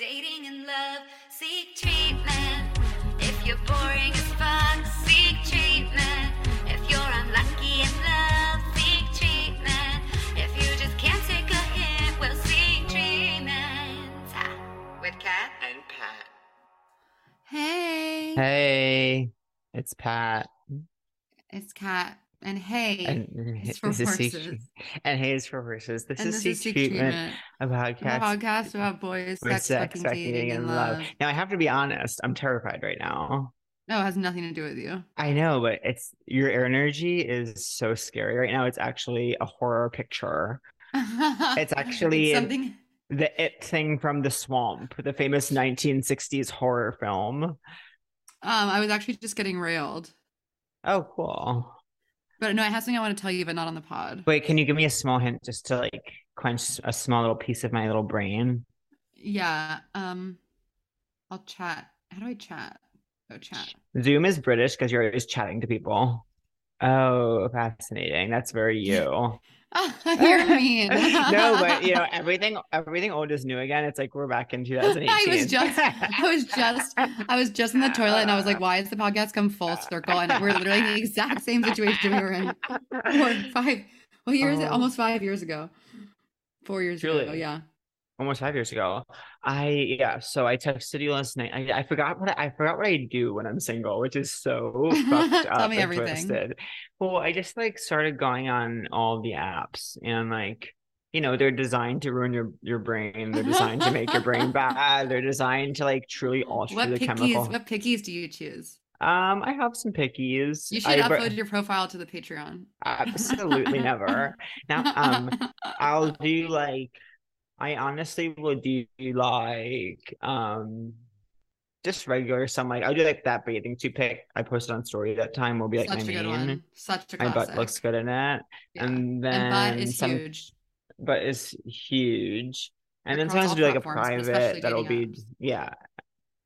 dating, and love. Seek treatment if you're boring as fuck. Hey, it's Pat. it's Cat, and hey, And it's for is Seek- horses. and hey, it's for horses. This and is this Seek Treatment, Treatment, a a podcast podcast about boys, sex, sex, fucking, dating, and love. Now, I have to be honest. I'm terrified right now. No, it has nothing to do with you. I know, but it's your energy is so scary right now. It's actually a horror picture. it's actually in- something. The It thing from the swamp, the famous 1960s horror film. Um, I was actually just getting railed, Oh, cool. but no, I have something I want to tell you, but not on the pod. Wait, can you give me a small hint just to like quench a small little piece of my little brain? Yeah. Um, I'll chat. How do I chat? Go chat. Zoom is British because you're always chatting to people. Oh, fascinating. That's very you. You're mean. no, but you know, everything everything old is new again. It's like we're back in 2018. I was just, I was just, I was just in the toilet, and I was like, "Why has the podcast come full circle?" And we're literally in the exact same situation we were in four, five, well, years, Oh. almost five years ago, four years ago. Yeah. Almost five years ago. I yeah, so I texted you last night. I, I forgot what I, I forgot what I do when I'm single, which is so fucked Tell up me everything. twisted. Well, I just like started going on all the apps and like you know they're designed to ruin your your brain. They're designed to make your brain bad. They're designed to like truly alter What the pickies? chemical. What pickies do you choose? Um, I have some pickies. You should I, upload your profile to the Patreon. absolutely never. Now, um, I'll do like I honestly will do like um just regular some like I'll do like that bathing suit pic I posted on story that time will be like Such my a good main. one. Such a classic. My butt looks good in it. Yeah. And then and butt is some huge. butt is huge. And then sometimes do like a private that'll be dating yeah.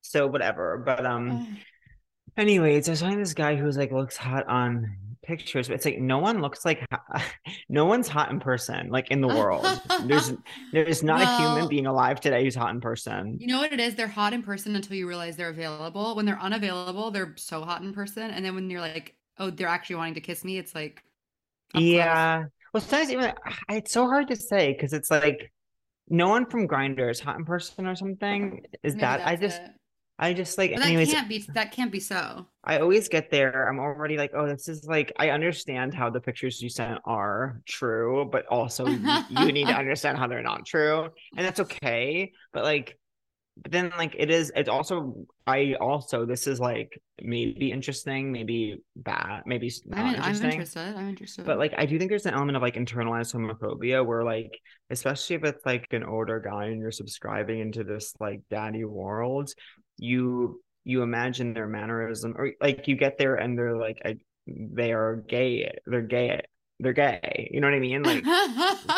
So whatever. But um Anyways, I was finding this guy who was like looks hot on pictures, but it's like no one looks like no one's hot in person, like in the world. There's there's not a human being alive today who's hot in person. You know what it is? They're hot in person until you realize they're available. When they're unavailable, they're so hot in person. And then when you're like, oh, they're actually wanting to kiss me, it's like, close. Yeah. Well, sometimes even it's so hard to say because it's like no one from Grindr is hot in person or something. Is Maybe that I just it. I just like But that anyways can't be that can't be so. I always get there. I'm already like, oh, this is like, I understand how the pictures you sent are true, but also you need to understand how they're not true. And that's okay. But like, but then like it is, it's also, I also, this is like maybe interesting, maybe bad, maybe not I'm, in, I'm interested. I'm interested. But like, I do think there's an element of like internalized homophobia where like, especially if it's like an older guy and you're subscribing into this like daddy world, you you imagine their mannerism or like you get there and they're like I, they are gay, they're gay, they're gay. You know what I mean? Like,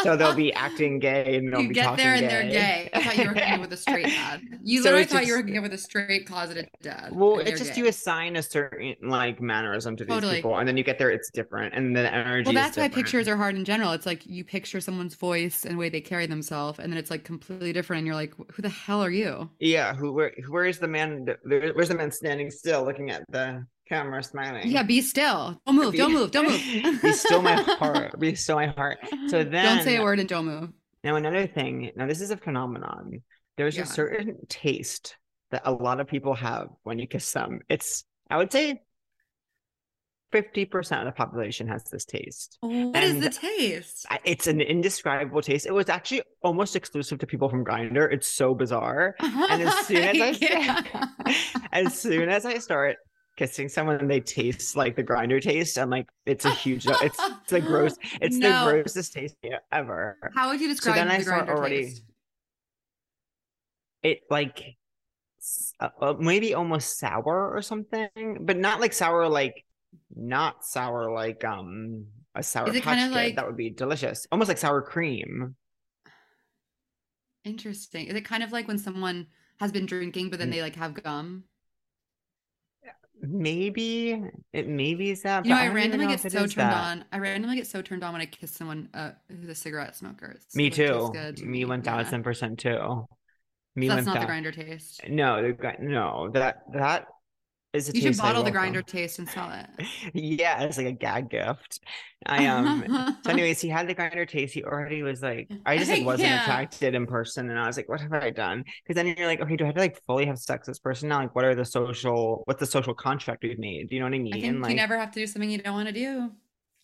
so they'll be acting gay and they'll you be get there and gay. they're gay. I thought you were hooking with a straight dad. You So literally thought you were just- hooking with a straight closeted dad. Well, it's just gay. you assign a certain like mannerism to these Totally. people, and then you get there, it's different, and the energy. Well, that's why pictures are hard in general. It's like you picture someone's voice and the way they carry themselves, and then it's like completely different, and you're like, "Who the hell are you?" Yeah, who where where is the man? Where's the man standing still, looking at the camera, smiling? Yeah, be still. Don't move. Be- Don't move. Don't move. be still my heart. Be still my heart. So then, don't say a word and don't move. Now another thing. Now this is a phenomenon. There's Yeah. a certain taste that a lot of people have when you kiss them. It's I would say. 50% of the population has this taste. What is And the taste? It's an indescribable taste. It was actually almost exclusive to people from Grindr. It's so bizarre. And as soon as I Yeah. as soon as I start kissing someone, they taste like the Grindr taste. I'm like, it's a huge, it's, it's the gross, it's No. the grossest taste ever. How would you describe then the start Grindr already- taste? It like uh, maybe almost sour or something, but not like sour, like not sour, like um a sour patch kinda Kid. like- that would be delicious, almost like sour cream. Interesting. Is it kind of like when someone has been drinking, but then Mm. they like have gum? Maybe it maybe is that. You know, I randomly get so turned that. on. I randomly get so turned on when I kiss someone uh, who's a cigarette smoker. It's- Me too. Me one thousand percent too. Me So that's one not the Grindr taste. No, the no that that is You should bottle the Grindr taste and sell it. yeah, it's like a gag gift. I um. so, anyways, he had the Grindr taste. He already was like, I just like wasn't attracted in person, and I was like, what have I done? Because then you're like, okay, do I have to like fully have sex with this person now? Like, what are the social? What's the social contract we've made? Do you know what I mean? I think like, you never have to do something you don't want to do.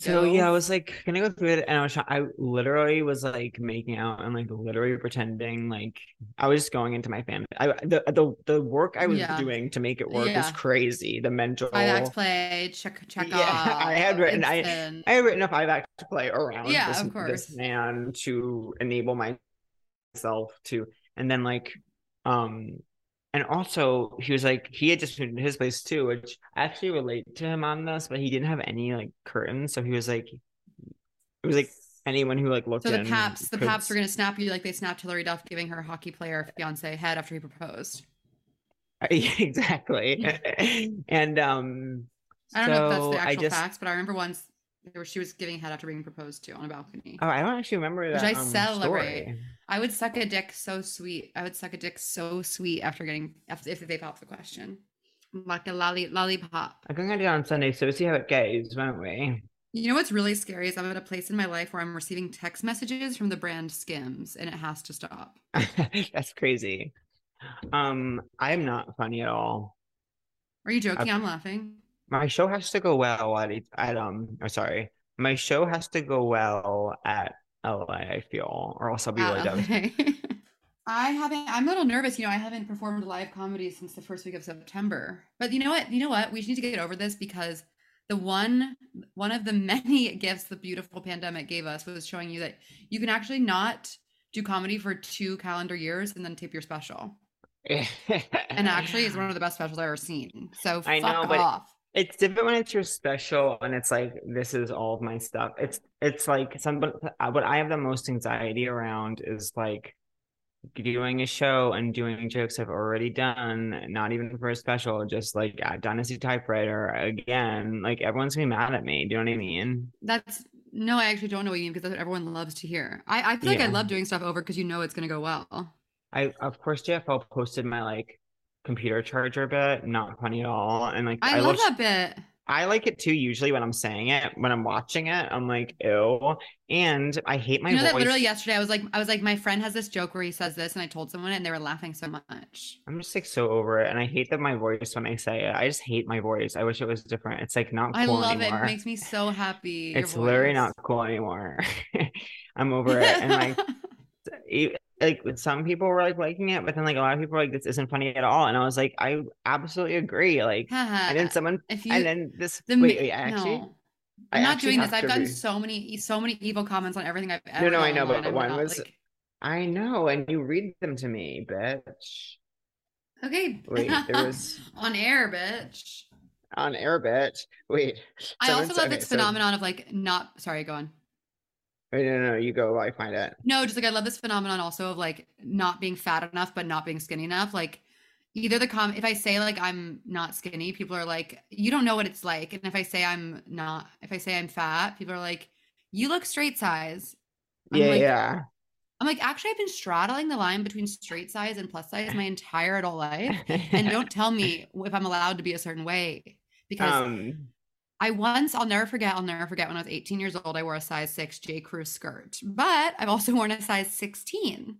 So yeah, I was like gonna go through it, and I was I literally was like making out and like literally pretending like I was just going into my fan. I the the the work I was Yeah. doing to make it work was crazy. The mental. Five act play, check check Yeah, off. I had written- I- instant. I had written a five act play around Yeah, this, of this man to enable myself to, and then like, um, and also he was like he had just moved into his place too, which I actually relate to him on this, but he didn't have any like curtains, so he was like, it was like anyone who like looked So the Paps, the could Paps were gonna snap you like they snapped Hilary Duff giving her hockey player fiance head after he proposed. exactly, and um, I don't know if that's so the actual just facts, but I remember once there was, she was giving head after being proposed to on a balcony. oh I don't actually remember Which that I um, celebrate. story. I would suck a dick so sweet. I would suck a dick so sweet after getting if, if they popped the question. Like a lolly lollipop. I'm gonna do it on Sunday, so we'll see how it goes, won't we? You know what's really scary is I'm at a place in my life where I'm receiving text messages from the brand Skims and it has to stop. That's crazy. Um, I am not funny at all. Are you joking? Okay. I'm laughing. My show has to go well at at um. I'm sorry. My show has to go well at LA. I feel, or else I'll be really Uh, devastated. okay. I haven't. I'm a little nervous. You know, I haven't performed live comedy since the first week of September. But you know what? You know what? We just need to get over this because the one one of the many gifts the beautiful pandemic gave us was showing you that you can actually not do comedy for two calendar years and then tape your special. And actually, it's one of the best specials I've ever seen. So I fuck know, but off. It's different when it's your special and it's like this is all of my stuff. It's it's like some uh, what I have the most anxiety around is like doing a show and doing jokes I've already done, not even for a special, just like at Dynasty Typewriter again. Like everyone's gonna be mad at me. Do you know what I mean? That's no, I actually don't know what you mean because that's what everyone loves to hear. I, I feel like I love doing stuff over because you know it's gonna go well. I of course JFL posted my like computer charger bit, not funny at all. And like I, love love that bit. I like it too. Usually when I'm saying it, when I'm watching it, I'm like, ew. And I hate my you know that literally yesterday I was like I was like my friend has this joke where he says this and I told someone and they were laughing so much. I'm just like so over it, and I hate that my voice when I say it. I just hate my voice. I wish it was different. It's like not I cool love anymore. it. It makes me so happy. it's literally not cool anymore. I'm over it, and like, like some people were like liking it, but then like a lot of people were like, "This isn't funny at all," and I was like, "I absolutely agree." Like, and then uh, someone, if you and then this. the wait, wait, I actually, no. I I'm not actually doing this. I've gotten so many so many evil comments on everything I've ever done. no, no, I know, but. I'm one not, was- like, I know, and you read them to me, bitch. okay. Wait, there was on air, bitch. on air, bitch. Wait, I also love okay, this so- phenomenon of like not sorry, go on. Wait, no, no, no, you go I find it. No, just like I love this phenomenon also of like not being fat enough but not being skinny enough. Like either the com if I say like I'm not skinny, people are like, you don't know what it's like. And if I say I'm not if I say I'm fat, people are like, you look straight size. I'm yeah, like, yeah. I'm like, actually I've been straddling the line between straight size and plus size my entire adult life. And don't tell me if I'm allowed to be a certain way. Because um I once, I'll never forget, I'll never forget when I was 18 years old, I wore a size six J. Crew skirt, but I've also worn a size 16.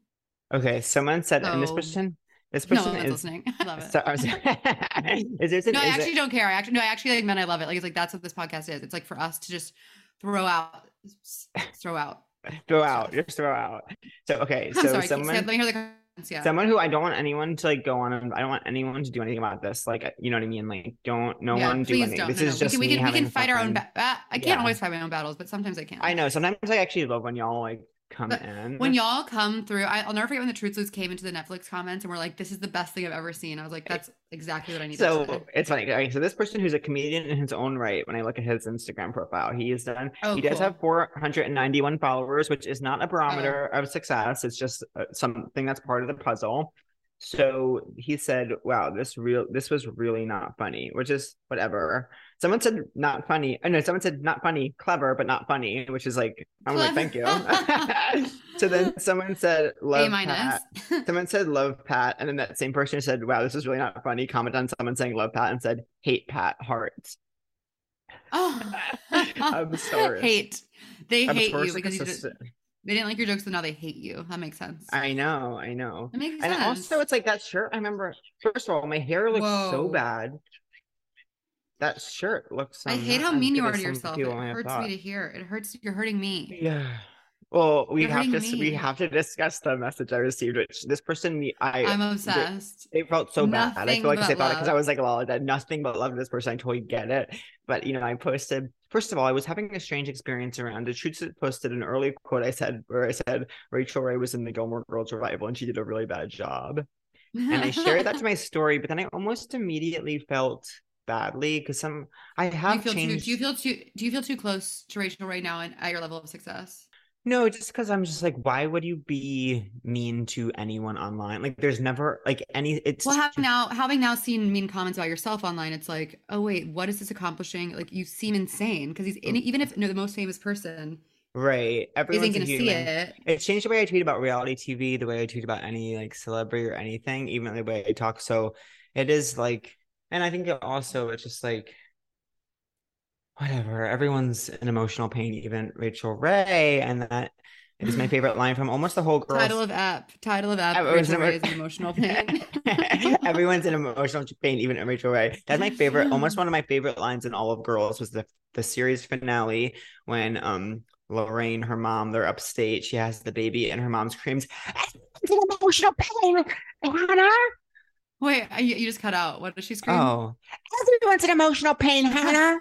okay, someone said and this So- person this person one's is listening. I love it. so, is there some no, I actually it, don't care. I actually, no, I actually like men. I love it. Like, it's like, that's what this podcast is. It's like for us to just throw out, throw out. throw out, just throw out. So okay, I'm so sorry. someone Let me hear the. Yeah. someone who I don't want anyone to like go on and I don't want anyone to do anything about this. Like you know what I mean? Like don't no yeah, one do anything. don't. This No, is no. just we can, we can, we can fight our own. Ba- I can't Yeah. always fight my own battles, but sometimes I can. I know. Sometimes I actually love when y'all like come But in. When y'all come through, I, I'll never forget when the Truth Loops came into the Netflix comments and we're like, "This is the best thing I've ever seen." I was like, "That's exactly what I need." to so it's funny. Okay, so this person who's a comedian in his own right, when I look at his Instagram profile, he is done. Oh, he does have 491 followers, which is Oh. not a barometer of success. It's just uh, something that's part of the puzzle. So he said, "Wow, this real this was really not funny," which is whatever. Someone said not funny. Uh, I know someone said not funny, clever, but not funny, which is like I'm like thank you. so then someone said love A. Pat. Someone said love Pat, and then that same person said, "Wow, this is really not funny." Comment on someone saying love Pat and said hate Pat hearts. oh, I'm sorry. Hate. They I'm hate you because you did, just- they didn't like your jokes, so now they hate you. That makes sense. I know, I know. That makes And sense. also, it's like that shirt. I remember, first of all, my hair looks so bad. That shirt looks. I hate how mean you are to yourself. It people may have hurts me to hear. It hurts. You're hurting me. Yeah. Well, we have to s- we have to discuss the message I received, which this person me I I'm they- obsessed. It felt so bad. I feel like they but thought it because I was like, "Well, that nothing but love to this person." I totally get it, but you know, I posted. First of all, I was having a strange experience around it. Shoots had posted an early quote I said where I said Rachael Ray was in the Gilmore Girls revival and she did a really bad job. and I shared that to my story, but then I almost immediately felt badly because some I do you have feel too? changed. Do you feel too? Do you feel too close to Rachel right now and at your level of success? No, just because I'm just like, why would you be mean to anyone online? Like, there's never like any. It's Well, having now having now seen mean comments about yourself online, it's like, oh wait, what is this accomplishing? Like you seem insane because he's in, mm. even if you no, the most famous person right. Everyone's isn't going to see it. It changed the way I tweet about reality TV, the way I tweet about any like celebrity or anything, even the way I talk. So it is like, and I think it also it's just like, whatever. Everyone's in emotional pain, even Rachael Ray, and that is my favorite line from almost the whole girls. Title of app. Title of app. Rachael Ray is in emotional pain. Everyone's in emotional pain, even Rachael Ray. That's my favorite. Almost one of my favorite lines in all of Girls was the the series finale when um Loreen, her mom, they're upstate. She has the baby, and her mom screams, "It's an emotional pain, Hannah." Wait, I, you just cut out. What does she scream? Oh, everyone's an emotional pain, Hannah.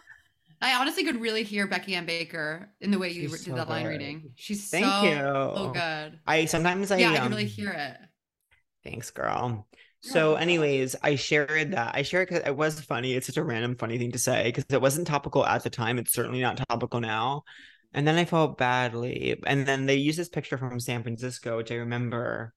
I honestly could really hear Becky Ann Baker in the way you She's did so that line good. reading. She's Thank so, you. so good. I sometimes I yeah, I um, can really hear it. Thanks, girl. So, anyways, I shared that. I shared because it was funny. It's such a random, funny thing to say because it wasn't topical at the time. It's certainly not topical now. And then I felt badly. And then they used this picture from San Francisco, which I remember.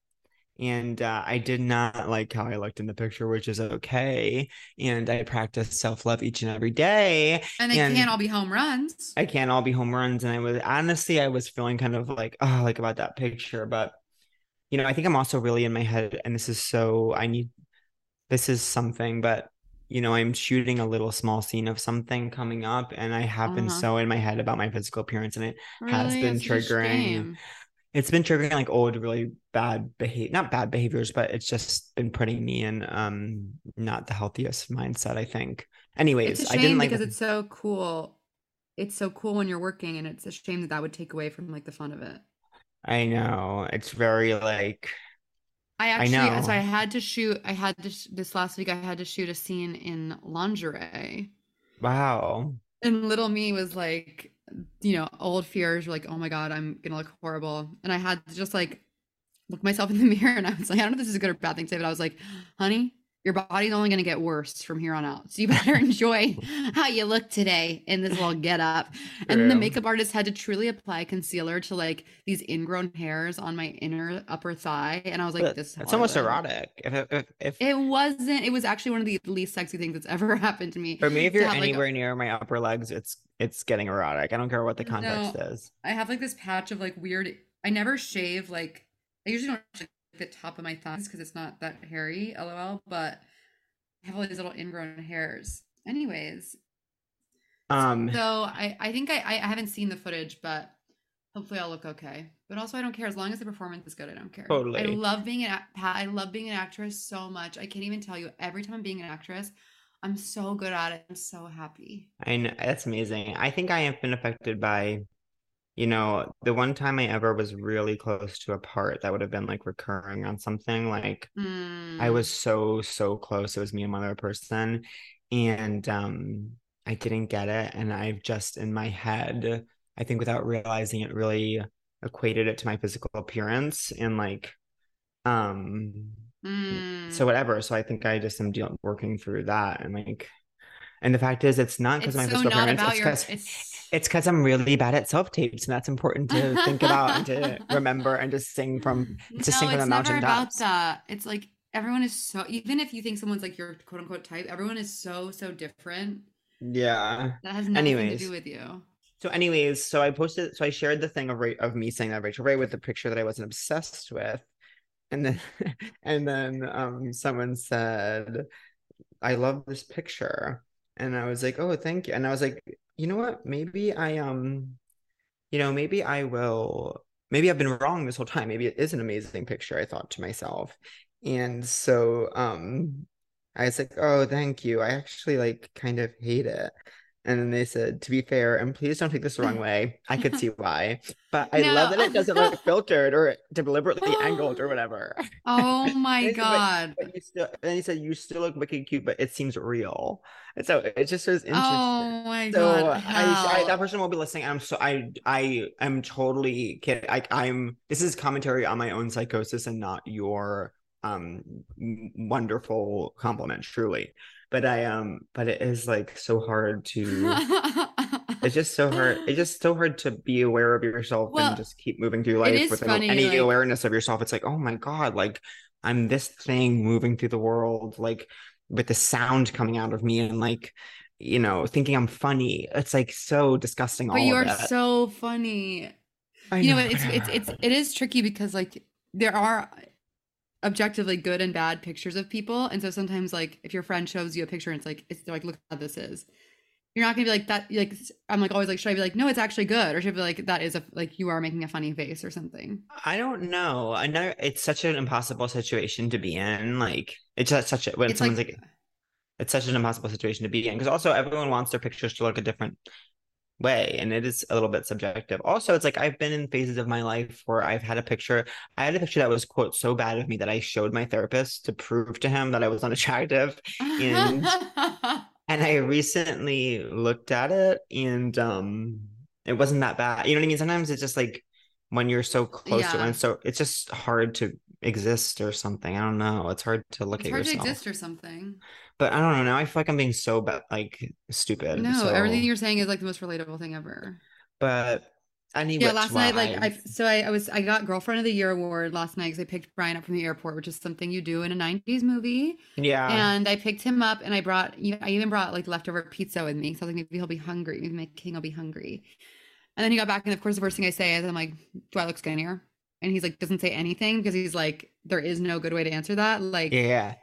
And uh, I did not like how I looked in the picture, which is okay. And I practice self love each and every day. And they and- can't all be home runs. I can't all be home runs. And I was honestly, I was feeling kind of like, oh, like about that picture. But, you know, I think I'm also really in my head. And this is so, I need, this is something, but, you know, I'm shooting a little small scene of something coming up. And I have been Uh-huh. so in my head about my physical appearance. And it, has been It's such a triggering. Shame. it's been triggering like old, really bad behavior, not bad behaviors, but it's just been putting me in um not the healthiest mindset, I think. Anyways, It's a I didn't shame like because it's so cool. It's so cool when you're working, and it's a shame that that would take away from like the fun of it. I know. It's very like I I actually, know. so I had to shoot. I had to sh- this last week. I had to shoot a scene in lingerie, wow. and little me was like, you know, old fears were like, oh my god, I'm gonna look horrible, and I had to just like look myself in the mirror, and I was like, I don't know if this is a good or bad thing to say, but I was like, honey. Your body's only going to get worse from here on out. So you better enjoy how you look today in this little get up. And the makeup artist had to truly apply concealer to like these ingrown hairs on my inner upper thigh. And I was like, this is it's almost erotic. If if if, It wasn't. It was actually one of the least sexy things that's ever happened to me. for me, if you're have, like, anywhere near my upper legs, it's it's getting erotic. I don't care what the context No. is. I have like this patch of like weird. I never shave like I usually don't shave the top of my thighs because it's not that hairy. LOL. But I have all these little ingrown hairs. Anyways, Um so I I think I I I haven't seen the footage, but hopefully I'll look okay. But also I don't care as long as the performance is good. I don't care. Totally. I love being an Pat. I love being an actress so much. I can't even tell you. Every time I'm being an actress, I'm so good at it. I'm so happy. I know that's amazing. I think I have been affected by, you know, the one time I ever was really close to a part that would have been like recurring on something. Like I Mm. was so, so close. It was me and one other person. And um I didn't get it. And I've just in my head, I think without realizing it, really equated it to my physical appearance and like um Mm. so whatever. So I think I just am dealing working through that and like and the fact is it's not because of my so physical appearance. It's your. It's it's because I'm really bad at self tapes, and that's important to think about and to remember and to sing from to sing from the mountain about tops. that. It's like everyone is so even if you think someone's like your quote unquote type, everyone is so so different. Yeah. That has nothing Anyways. to do with you. So, anyways, so I posted, so I shared the thing of Ra- of me saying that Rachael Ray with the picture that I wasn't obsessed with, and then and then um someone said, "I love this picture," and I was like, "Oh, thank you," and I was like, "You know what? Maybe I um, you know, maybe I will. Maybe I've been wrong this whole time. Maybe it is an amazing picture." I thought to myself, and so um, I was like, "Oh, thank you. I actually like kind of hate it." And then they said, to be fair, and please don't take this the wrong way. I could see why, but I love that it doesn't look filtered or deliberately angled or whatever. Oh my said, god. Still, and he said, you still look wicked cute, but it seems real. And so it just was interesting. Oh my So god. I, I, that person will be listening. I'm so I, I am totally kidding. I, I'm. This is commentary on my own psychosis and not your um wonderful compliment. Truly, but I um, but it is like so hard to. It's just so hard. It's just so hard to be aware of yourself Well, and just keep moving through life without funny, any like- awareness of yourself. It's like, oh my God, like I'm this thing moving through the world, like with the sound coming out of me and like, you know, thinking I'm funny. It's like so disgusting. but you are so funny. I you know, know, it's it's it's it is tricky because like there are objectively good and bad pictures of people and so sometimes like if your friend shows you a picture and it's like it's like look how this is you're not gonna be like that like i'm like always like should i be like no it's actually good or should I be like that is a like you are making a funny face or something I don't know. I know it's such an impossible situation to be in. Like it's just such a when it's someone's like, like it's such an impossible situation to be in because also everyone wants their pictures to look a different way and it is a little bit subjective also it's like i've been in phases of my life where i've had a picture i had a picture that was quote so bad of me that i showed my therapist to prove to him that i was unattractive and- and i recently looked at it and um it wasn't that bad you know what i mean sometimes it's just like when you're so close to it Yeah. and so it's just hard to exist or something i don't know it's hard to look at yourself. it's at hard yourself to exist or something but i don't know now i feel like i'm being so bad like stupid no so everything you're saying is like the most relatable thing ever but any yeah last night like i so I, I was i got girlfriend of the year award last night because i picked brian up from the airport which is something you do in a 90s movie yeah and I picked him up and I brought you I even brought like leftover pizza with me. So I was like, maybe he'll be hungry. Maybe my king will be hungry. And then he got back, and of course, the first thing I say is, I'm like, do I look skinnier? And he's like, doesn't say anything because he's like, there is no good way to answer that. Like, yeah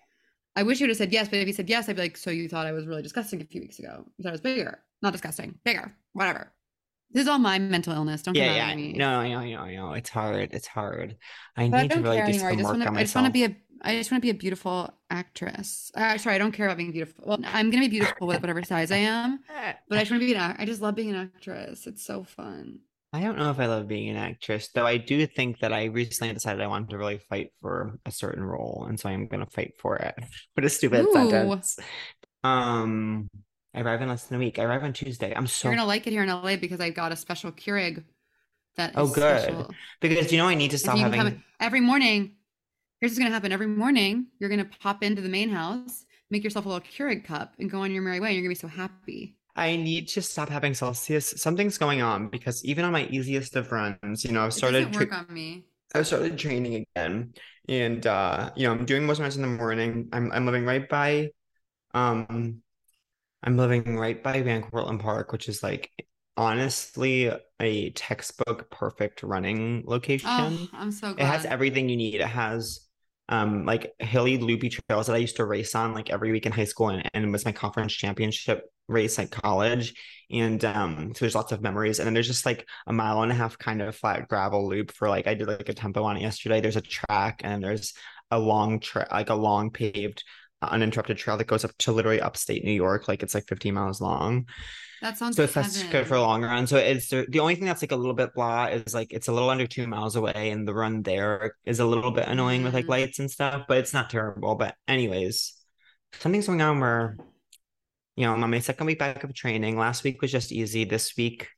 I wish he would have said yes, but if he said yes, I'd be like, so you thought I was really disgusting a few weeks ago? You thought I was bigger? Not disgusting, bigger, whatever. This is all my mental illness. Don't yeah get yeah me. no i know i know i know it's hard it's hard i But I need to don't really do. I some just work want to. on I just want to be a. I just want to be a beautiful actress. Uh, sorry, I don't care about being beautiful. Well, I'm gonna be beautiful with whatever size I am. But I just want to be an act. I just love being an actress. It's so fun. I don't know if I love being an actress, though I do think that I recently decided I wanted to really fight for a certain role, and so I'm gonna fight for it. What a stupid Ooh. sentence. Um, I arrive in less than a week. I arrive on Tuesday. I'm so You're gonna like it here in LA because I got a special Keurig. That Oh, is good. special. because you know I need to stop having. come every morning. Here's what's gonna happen. Every morning, you're gonna pop into the main house, make yourself a little Keurig cup, and go on your merry way. And you're gonna be so happy. I need to stop having Celsius. Something's going on because even on my easiest of runs, you know, I've started doesn't tra- work on me. I've started training again, and uh, you know, I'm doing most of my runs in the morning. I'm I'm living right by, um, I'm living right by Van Cortlandt Park, which is like honestly a textbook perfect running location. Oh, I'm so It has everything you need. It has um like hilly loopy trails that I used to race on like every week in high school and, and it was my conference championship race at college. And um so there's lots of memories. And then there's just like a mile and a half kind of flat gravel loop for like I did like a tempo on it yesterday. There's a track and there's a long track like a long paved uninterrupted trail that goes up to literally upstate New York. Like it's like 15 miles long. that sounds So it's that's good for a long run. So it's the only thing that's like a little bit blah is like it's a little under two miles away, and the run there is a little bit annoying with like Mm. lights and stuff, but it's not terrible. But anyways, something's going on where you know I'm on my second week back of training. Last week was just easy. This week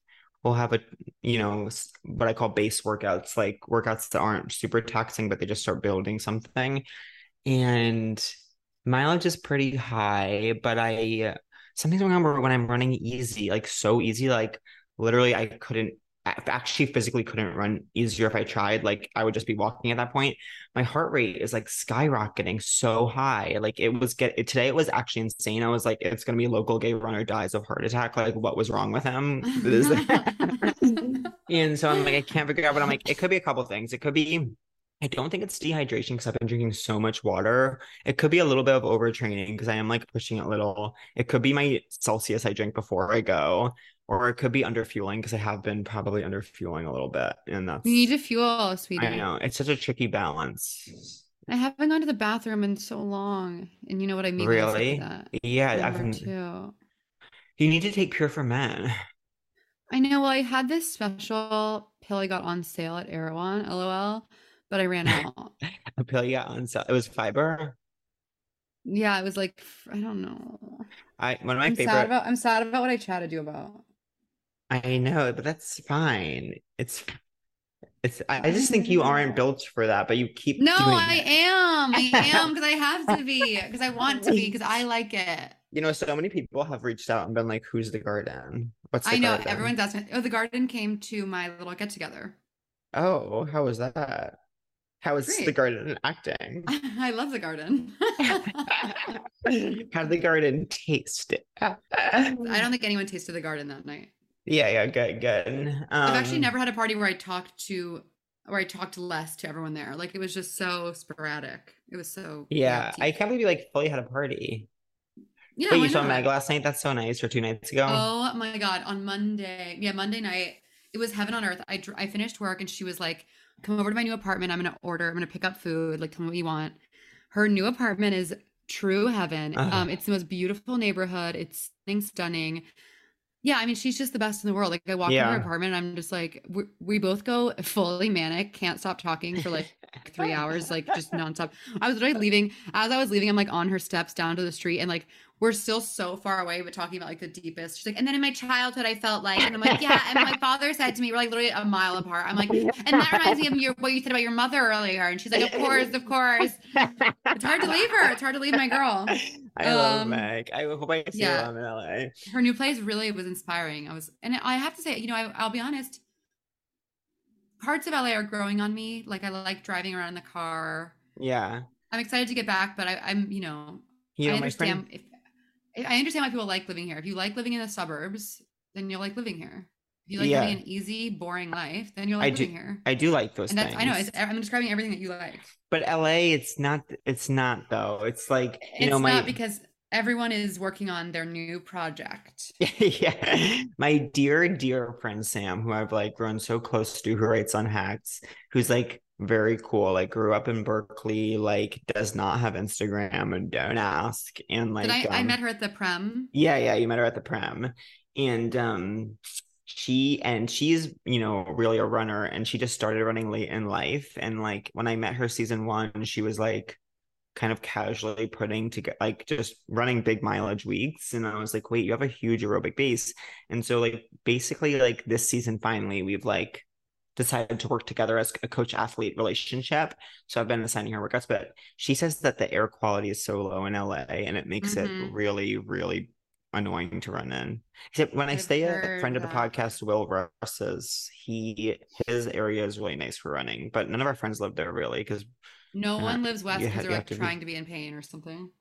we'll have a you know what I call base workouts, like workouts that aren't super taxing, but they just start building something. And mileage is pretty high, but I something's going on when I'm running easy, like so easy, like literally I couldn't actually physically couldn't run easier if I tried. Like I would just be walking at that point. My heart rate is like skyrocketing so high. Like it was get today. It was actually insane. I was like, it's gonna be local gay runner dies of heart attack. Like what was wrong with him? and so I'm like, I can't figure out. But I'm like, it could be a couple things. It could be. I don't think it's dehydration because I've been drinking so much water. It could be a little bit of overtraining because I am like pushing it a little. It could be my Celsius I drink before I go or it could be under fueling because I have been probably under fueling a little bit, and that's You need to fuel, sweetie. I know it's such a tricky balance. I haven't gone to the bathroom in so long, and you know what I mean. I Really? that. Yeah, I've been, too. you need to take Pure for Men. I know. Well, I had this special pill I got on sale at Erewhon, lol, but I ran out. A pill you got on sale. It was fiber. yeah, it was like I don't know. I one of my I'm favorite. sad about. I'm sad about what I chatted you about. I know, but that's fine. It's it's. I, I just think you aren't mm. built for that, but you keep No, I it. am. I am because I have to be because I want to be because I like it. You know, so many people have reached out and been like, "Who's the garden? What's the I know garden?" everyone's asking. Oh, the garden came to my little get together. Oh, how was that? How is the Great. garden acting? I love the garden. How did the garden taste? I don't think anyone tasted the garden that night. Yeah, yeah, good, good. Um, I've actually never had a party where I talked to where I talked less to everyone there. Like it was just so sporadic. It was so Yeah, I can't believe you like fully had a party. yeah. Wait, you saw? Meg last night? That's so nice. Or two nights ago? Oh my god! On Monday, yeah, Monday night, it was heaven on earth. I I finished work and she was like, "Come over to my new apartment. I'm gonna order. I'm gonna pick up food. Like, tell me what you want." Her new apartment is true heaven. Ugh. Um, it's the most beautiful neighborhood. It's stunning, stunning. Yeah, I mean, she's just the best in the world. Like, I walk in her apartment, and I'm just like, we, we both go fully manic, can't stop talking for like three hours, like just nonstop. I was literally leaving. As I was leaving, I'm like on her steps down to the street, and like we're still so far away, but talking about like the deepest. She's like, and then in my childhood, I felt like, and I'm like, yeah. And my father said to me, we're like literally a mile apart. I'm like, and that reminds me of your what you said about your mother earlier. And she's like, of course, of course. It's hard to leave her. It's hard to leave my girl. I love Um, Meg. I hope I see yeah. her in LA. Her new place really was inspiring. I was, and I have to say, you know, I, I'll be honest. Parts of LA are growing on me. Like I like driving around in the car. Yeah. I'm excited to get back, but I, I'm, you know, You know, I my understand friend. if I understand why people like living here. If you like living in the suburbs, then you'll like living here. If you like Yeah. living an easy, boring life, then you'll I like do- living here. I do like those And that's things. I know it's, I'm describing everything that you like. but LA, it's not. It's not though. It's like you it's know my not because everyone is working on their new project. yeah, my dear, dear friend Sam, who I've like grown so close to, who writes on hacks, who's like very cool, like grew up in Berkeley, like does not have Instagram and don't ask. And like I, I um, met her at the Prem. yeah, yeah, you met her at the Prem. And um she and she's, you know, really a runner and she just started running late in life. And like when I met her season one, she was like kind of casually putting to get like just running big mileage weeks. And I was like, wait, you have a huge aerobic base. And so like basically like this season finally we've like decided to work together as a coach athlete relationship. So I've been assigning her workouts, but she says that the air quality is so low in LA and it makes Mhm. it really, really annoying to run in. Except when I I've stay at a friend of the podcast, Will Russ's, he his area is really nice for running, but none of our friends live there really because No one lives west because they're like to be- trying to be in pain or something.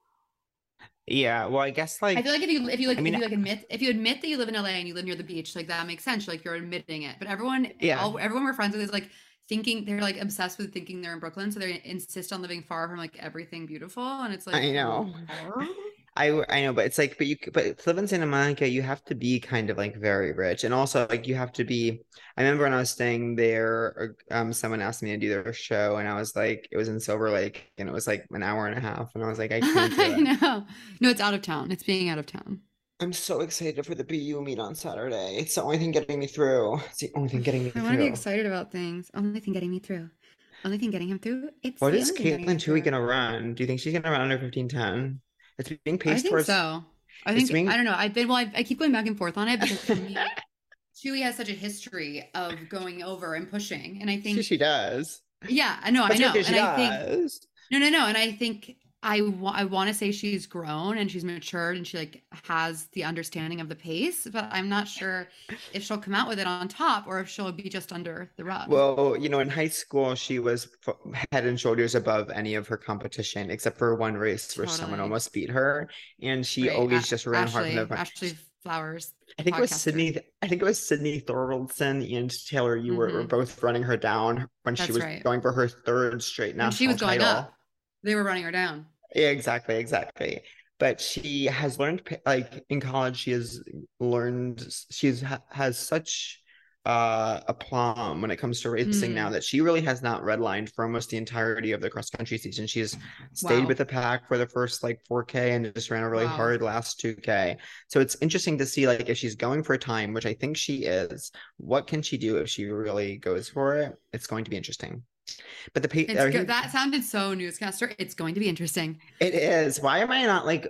Yeah, well I guess like I feel like if you if you like I mean, if you like admit if you admit that you live in LA and you live near the beach, like that makes sense. Like you're admitting it. But everyone, Yeah. all, everyone we're friends with is like thinking they're like obsessed with thinking they're in Brooklyn, so they insist on living far from like everything beautiful. And it's like I know. "Huh?" I I know, but it's like, but you but to live in Santa Monica, you have to be kind of like very rich, and also like you have to be. I remember when I was staying there, um, someone asked me to do their show, and I was like, it was in Silver Lake, and it was like an hour and a half, and I was like, I can't do I it. know. No, it's out of town. It's being out of town. I'm so excited for the BU meet on Saturday. It's the only thing getting me through. It's the only thing getting me through. I want to be excited about things. Only thing getting me through. Only thing getting him through. It's What is only thing getting me Katelyn through. gonna run? Do you think she's gonna run under 1510? It's being I paced think towards. so. I think being- I don't know. I've been well. I, I keep going back and forth on it because for me, Chewy has such a history of going over and pushing, and I think She, she does. yeah, I know, I know, and I think no, no, no, and I think I wa- I want to say she's grown and she's matured and she like has the understanding of the pace, but I'm not sure if she'll come out with it on top or if she'll be just under the rug. Well, you know, in high school, she was head and shoulders above any of her competition, except for one race where someone almost beat her, and she Right, always A- just ran hard Ashley, the Ashley Flowers. I think it was. Sydney. I think it was Sydney Thorvaldson and Taylor. You were, were Mhm. both running her down when she was right. going for her third straight When national she was going title. up, they were running her down. Yeah, exactly, exactly. But she has learned, like in college, she has learned. she ha- has such uh aplomb when it comes to racing now Mm. that she really has not redlined for almost the entirety of the cross country season. She's stayed Wow. with the pack for the first like 4K and just ran a really Wow. hard last 2K. So it's interesting to see like if she's going for time, which I think she is, what can she do if she really goes for it? It's going to be interesting. But the pa- It's go- think- that sounded so newscaster. It's going to be interesting. it is. Why am I not like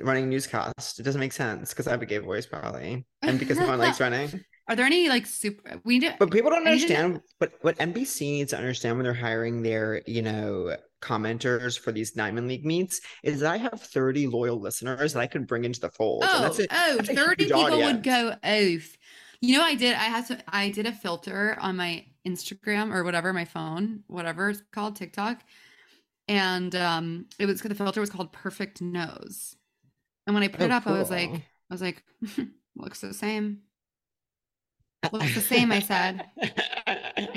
running newscast? It doesn't make sense because I have a gay voice probably, and because no one likes running. Are there any like super? We do. But people don't understand. But what NBC needs to understand when they're hiring their, you know, commenters for these Diamond League meets is that I have 30 loyal listeners that I could bring into the fold. and oh, oh, that's it. oh, that's 30 huge people would go audience. oath. You know, I did. I had to. I did a filter on my Instagram or whatever, my phone, whatever it's called, TikTok, and um, it was the filter was called Perfect Nose. And when I put Oh, it up, I was like. I was like, looks the same. Looks the same, I said.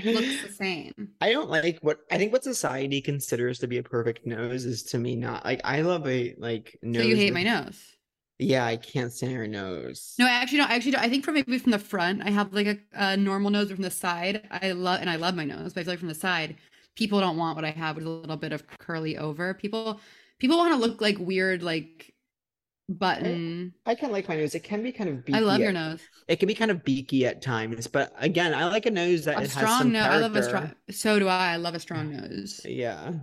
Looks the same. I don't like what I think what society considers to be a perfect nose is to me not like I love a like nose. So you hate my nose? Yeah, I can't stand her nose. No, I actually don't. I actually don't. I think from maybe from the front, I have like a, a normal nose, but from the side, I love and I love my nose. But I feel like from the side, people don't want what I have with a little bit of curly over. People, people want to look like weird, like button. I kind of like my nose. It can be kind of beaky. I love your at- nose. It can be kind of beaky at times, but again, I like a nose that A it has strong some nose. I love a strong. So do I. I love a strong nose. Yeah.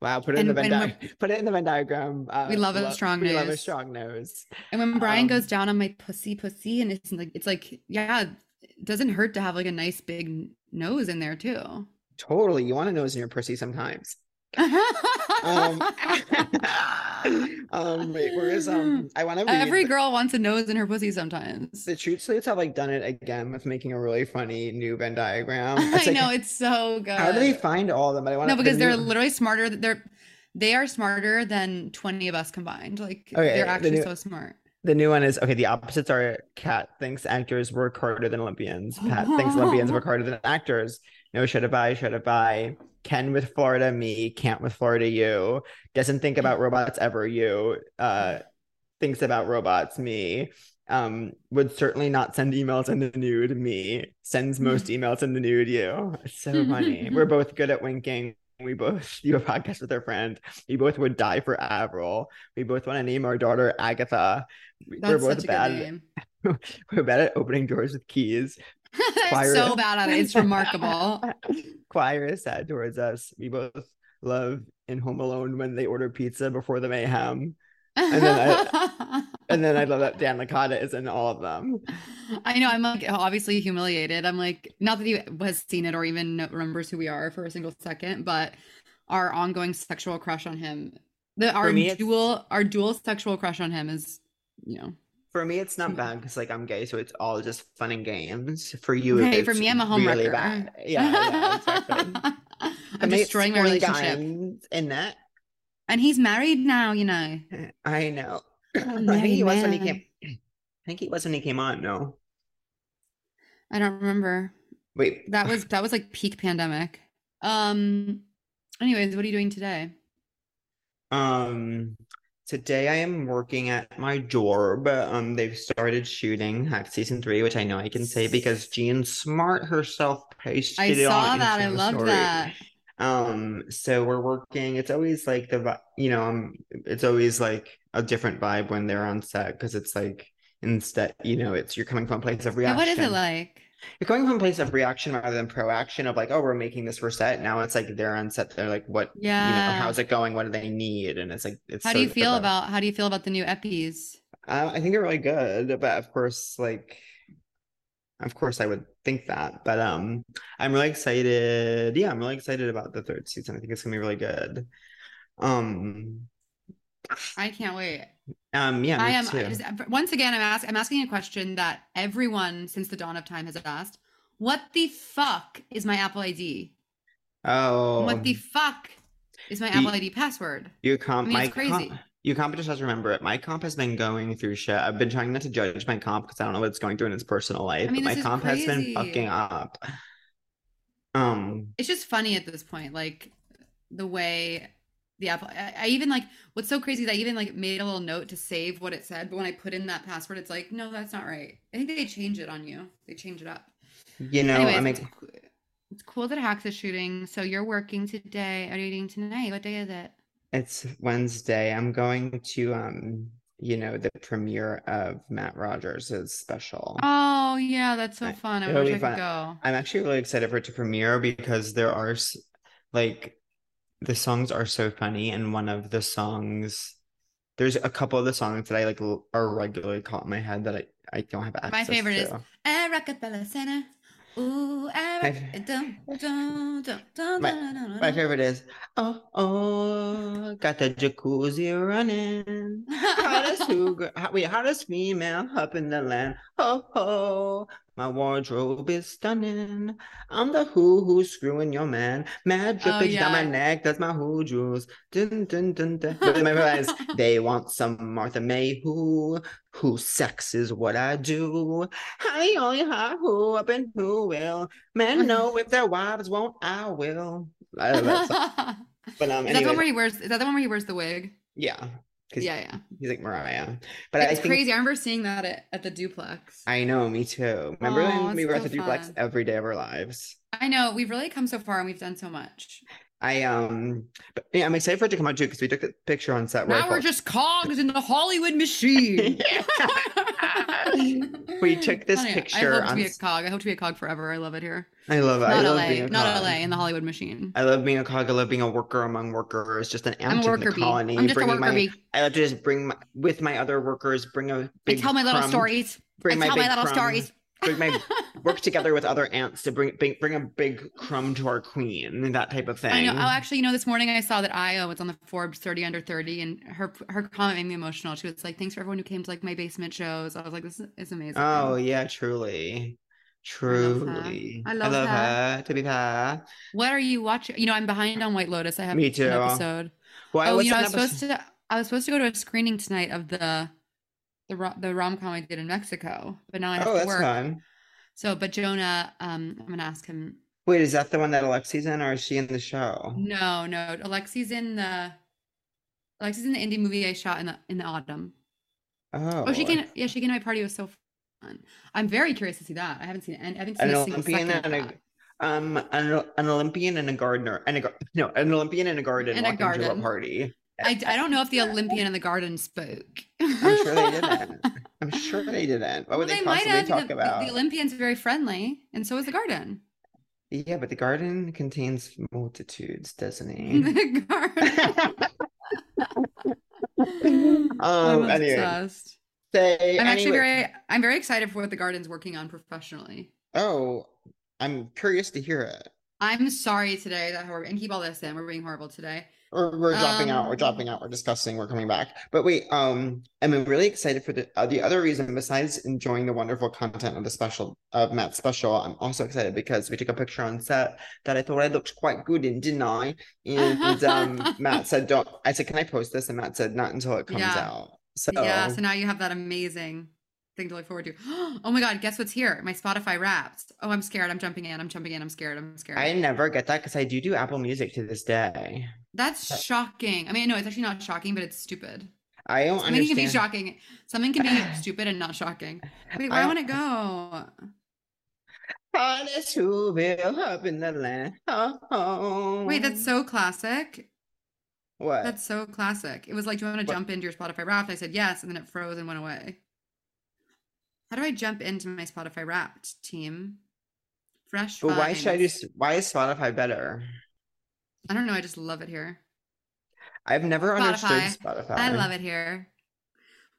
Wow. Put it in the Venn and di- put it in the Venn diagram. Uh, We love a lo- strong we love a nose. strong nose. And when Brian goes Um, down on my pussy, pussy, and it's like, it's like, yeah, it doesn't hurt to have like a nice big nose in there too. Totally. You want a nose in your pussy sometimes. Um, um, wait, where is um? I want to. Every girl wants a nose in her pussy sometimes. the truth slates have like done it again with making a really funny new Venn diagram. I It's like, know it's so good. How do they find all of them? But I want No, because they're literally smarter. They're they are smarter than twenty of us combined. Like Okay, they're the actually new- so smart. The new one is okay. The opposites are Cat thinks actors work harder than Olympians. Pat thinks Olympians work harder than actors. No, should have buy, should have buy. Ken with Florida, me. Can't with Florida, you. Doesn't think about robots ever, you. Uh, thinks about robots, me. Um, would certainly not send emails in the nude, me. Sends most emails in the nude, you. It's so funny. We're both good at winking. We both do a podcast with our friend. We both would die for Avril. We both want to name our daughter Agatha. That's We're both bad. We're bad at opening doors with keys. So bad at it. It's remarkable. Choir is sad towards us. We both love in Home Alone when they order pizza before the mayhem. then And then I love that Dan Licata is in all of them. I know. I'm like obviously humiliated. I'm like, not that he has seen it or even remembers who we are for a single second, but our ongoing sexual crush on him, the our dual our dual sexual crush on him is, you know, For me, it's not bad because like I'm gay, so it's all just fun and games. For you, Hey, for me, I'm a home really wrecker. bad. Yeah, yeah, exactly. I'm destroying my relationship. in that. And he's married now, you know. I know. I think he was when he came. I think he was when he came on. No, I don't remember. wait. That was that was like peak pandemic. Um anyways, what are you doing today? Um, today I am working at my job. Um, they've started shooting Hack season three, which I know I can say because Jean Smart herself posted I it saw that. I Instagram loved story. that. Um, so we're working. It's always like the, you know, um, it's always like a different vibe when they're on set because it's like instead, you know, it's you're coming from a place of reaction. what is it like? You're coming from a place of reaction rather than proaction of like, oh, we're making this for set. Now it's like they're on set. They're like, what, you know, Yeah. how's it going? What do they need? And it's like, it's How so do you feel different. about how do you feel about the new epis? Uh, I think they're really good, but of course, like, of course, I would think that. But um, I'm really excited. Yeah, I'm really excited about the third season. I think it's gonna be really good. Um, I can't wait. Um, yeah, I am. I just- once again. I'm asking. I'm asking a question that everyone since the dawn of time has asked. What the fuck is my Apple ID? Oh, What the fuck is my The- Apple ID password? your comp, I mean, my crazy. comp, your comp just has to remember it. My comp has been going through shit. I've been trying not to judge my comp because I don't know what it's going through in its personal life, I mean, but my comp has been fucking up. Um, It's just funny at this point, like the way the Apple. I, I even like what's so crazy is I even like made a little note to save what it said, but when I put in that password, it's like, no, that's not right. I think they change it on you. They change it up. you know, Anyways, I it's, mean, it's cool that Hacks is shooting. So you're working today. Are you eating tonight? What day is it? it's Wednesday. I'm going to um, you know, the premiere of Matt Rogers' special. Oh yeah, that's so fun. I it'll wish I could fun. go. I'm actually really excited for it to premiere because there are like the songs are so funny, and one of the songs, there's a couple of the songs that I like l- are regularly caught in my head that I, I don't have access My favorite is to. Aracapella Center. Ooh, Arac- dun, dun, dun, dun, My- My favorite is oh oh got the jacuzzi running. Hottest cougar, ho- wait, hottest female up in the land. Oh ho, my wardrobe is stunning. I'm the who who's screwing your man. Mad Oh, drippage down my neck, that's my who juice. Dun dun dun dun. But then my favorite they want some Martha May who, who sex is what I do. Honey, only hot who up and who will. Men know if their wives won't, I will. I love that song. But um, Is that the one where he wears? Is that the one where he wears the wig? yeah, because Yeah, yeah. he's like Mariah. But I It's think crazy. I remember seeing that at, at the duplex. I, I know, me too. Remember Aw, when we were at so the duplex every day of our lives? I know we've really come so far and we've done so much. I um, but yeah, I'm excited for it to come out too because we took the picture on set. I now we're felt- just cogs in the Hollywood machine. We took this Funny, picture I hope to on be a cog. I hope to be a cog forever. I love it here. I love it. I Not love LA. Not cog. LA. In the Hollywood machine. I love being a cog. I love being a worker among workers. Just an I'm ant a in worker the bee. colony. I'm just a worker my, bee. I love to just bring my, with my other workers. Bring a I big. tell my little crumb, stories. Bring I tell big my little crumb, stories. Bring my work together with other ants to bring bring, bring a big crumb to our queen. That type of thing. I know. Oh, actually, you know, this morning I saw that Ayo was on the Forbes 30 under 30, and her her comment made me emotional. She was like, "Thanks for everyone who came to like my basement shows." I was like, "This is amazing." Oh yeah, truly. love her. Truly. I love her. her. To be fair. What are you watching? You know, I'm behind on White Lotus. I have Me too. an episode. Well, I oh, you know, I was episode- supposed to. I was supposed to go to a screening tonight of the the ro- the rom com I did in Mexico, but now I have Oh, to that's work. fun. So, but Jonah, um, I'm gonna ask him. Wait, is that the one that Alexi's in, or is she in the show? No, no, Alexi's in the. Alexi's in the indie movie I shot in the in the autumn. Oh, Oh, she came. Yeah, she came to my party. It was so fun. I'm very curious to see that. I haven't seen it, and I haven't seen an Olympian and a um an, an Olympian and a gardener and a no an Olympian and a garden And a garden. party. I, I don't know if the Olympian in the garden spoke. I'm sure they didn't. I'm sure they didn't. What Well, would they, might possibly have. talk the, about? The Olympian's very friendly, and so is the garden. Yeah, but the garden contains multitudes, doesn't he? the garden. I'm um. Anyway, obsessed. say I'm actually very I'm very excited for what the garden's working on professionally. Oh, I'm curious to hear it. I'm sorry today that we're and keep all this in. We're being horrible today. Or we're dropping out. We're Um, dropping out. We're discussing. We're coming back. But wait, um, I'm really excited for the uh, the other reason besides enjoying the wonderful content of the special of Matt's special. I'm also excited because we took a picture on set that I thought I looked quite good in, didn't I? And um, Matt said, "Don't." I said, "Can I post this?" And Matt said, "Not until it comes Yeah. out." So Yeah, so now you have that amazing thing to look forward to. Oh my god, guess what's here? My Spotify Wrapped. Oh, I'm scared. I'm jumping in. I'm jumping in. I'm scared. I'm scared. I never get that because I do do Apple Music to this day. That's shocking. I mean, no, it's actually not shocking, but it's stupid. I don't Something can be shocking. Something can be stupid and not shocking. Wait, where I I want to go? Hottest Whoville up in the land. Oh, Wait, that's so classic. what? That's so classic. It was like, do you want to jump into your Spotify Wrapped? I said yes, and then it froze and went away. How do I jump into my Spotify Wrapped team? Fresh. But why should I just? Why is Spotify better? I don't know. I just love it here. I've never understood Spotify. Spotify. I love it here.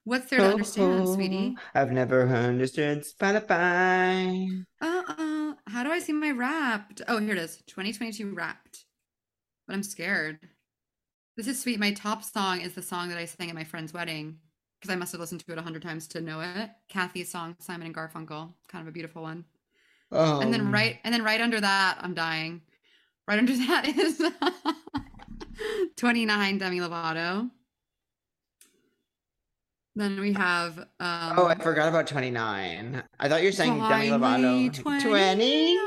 What's there to understand, sweetie? I've never understood Spotify. Uh oh. How do I see my Wrapped? Oh, here it is. 2022 Wrapped. But I'm scared. This is sweet. My top song is the song that I sang at my friend's wedding because I must have listened to it a hundred times to know it. Kathy's song, Simon and Garfunkel, kind of a beautiful one. and then Um, right, and then right under that, I'm dying. Right under that is 29 Demi Lovato. Then we have um Oh, I forgot about 29. I thought you were saying Demi Lovato. 29. 29.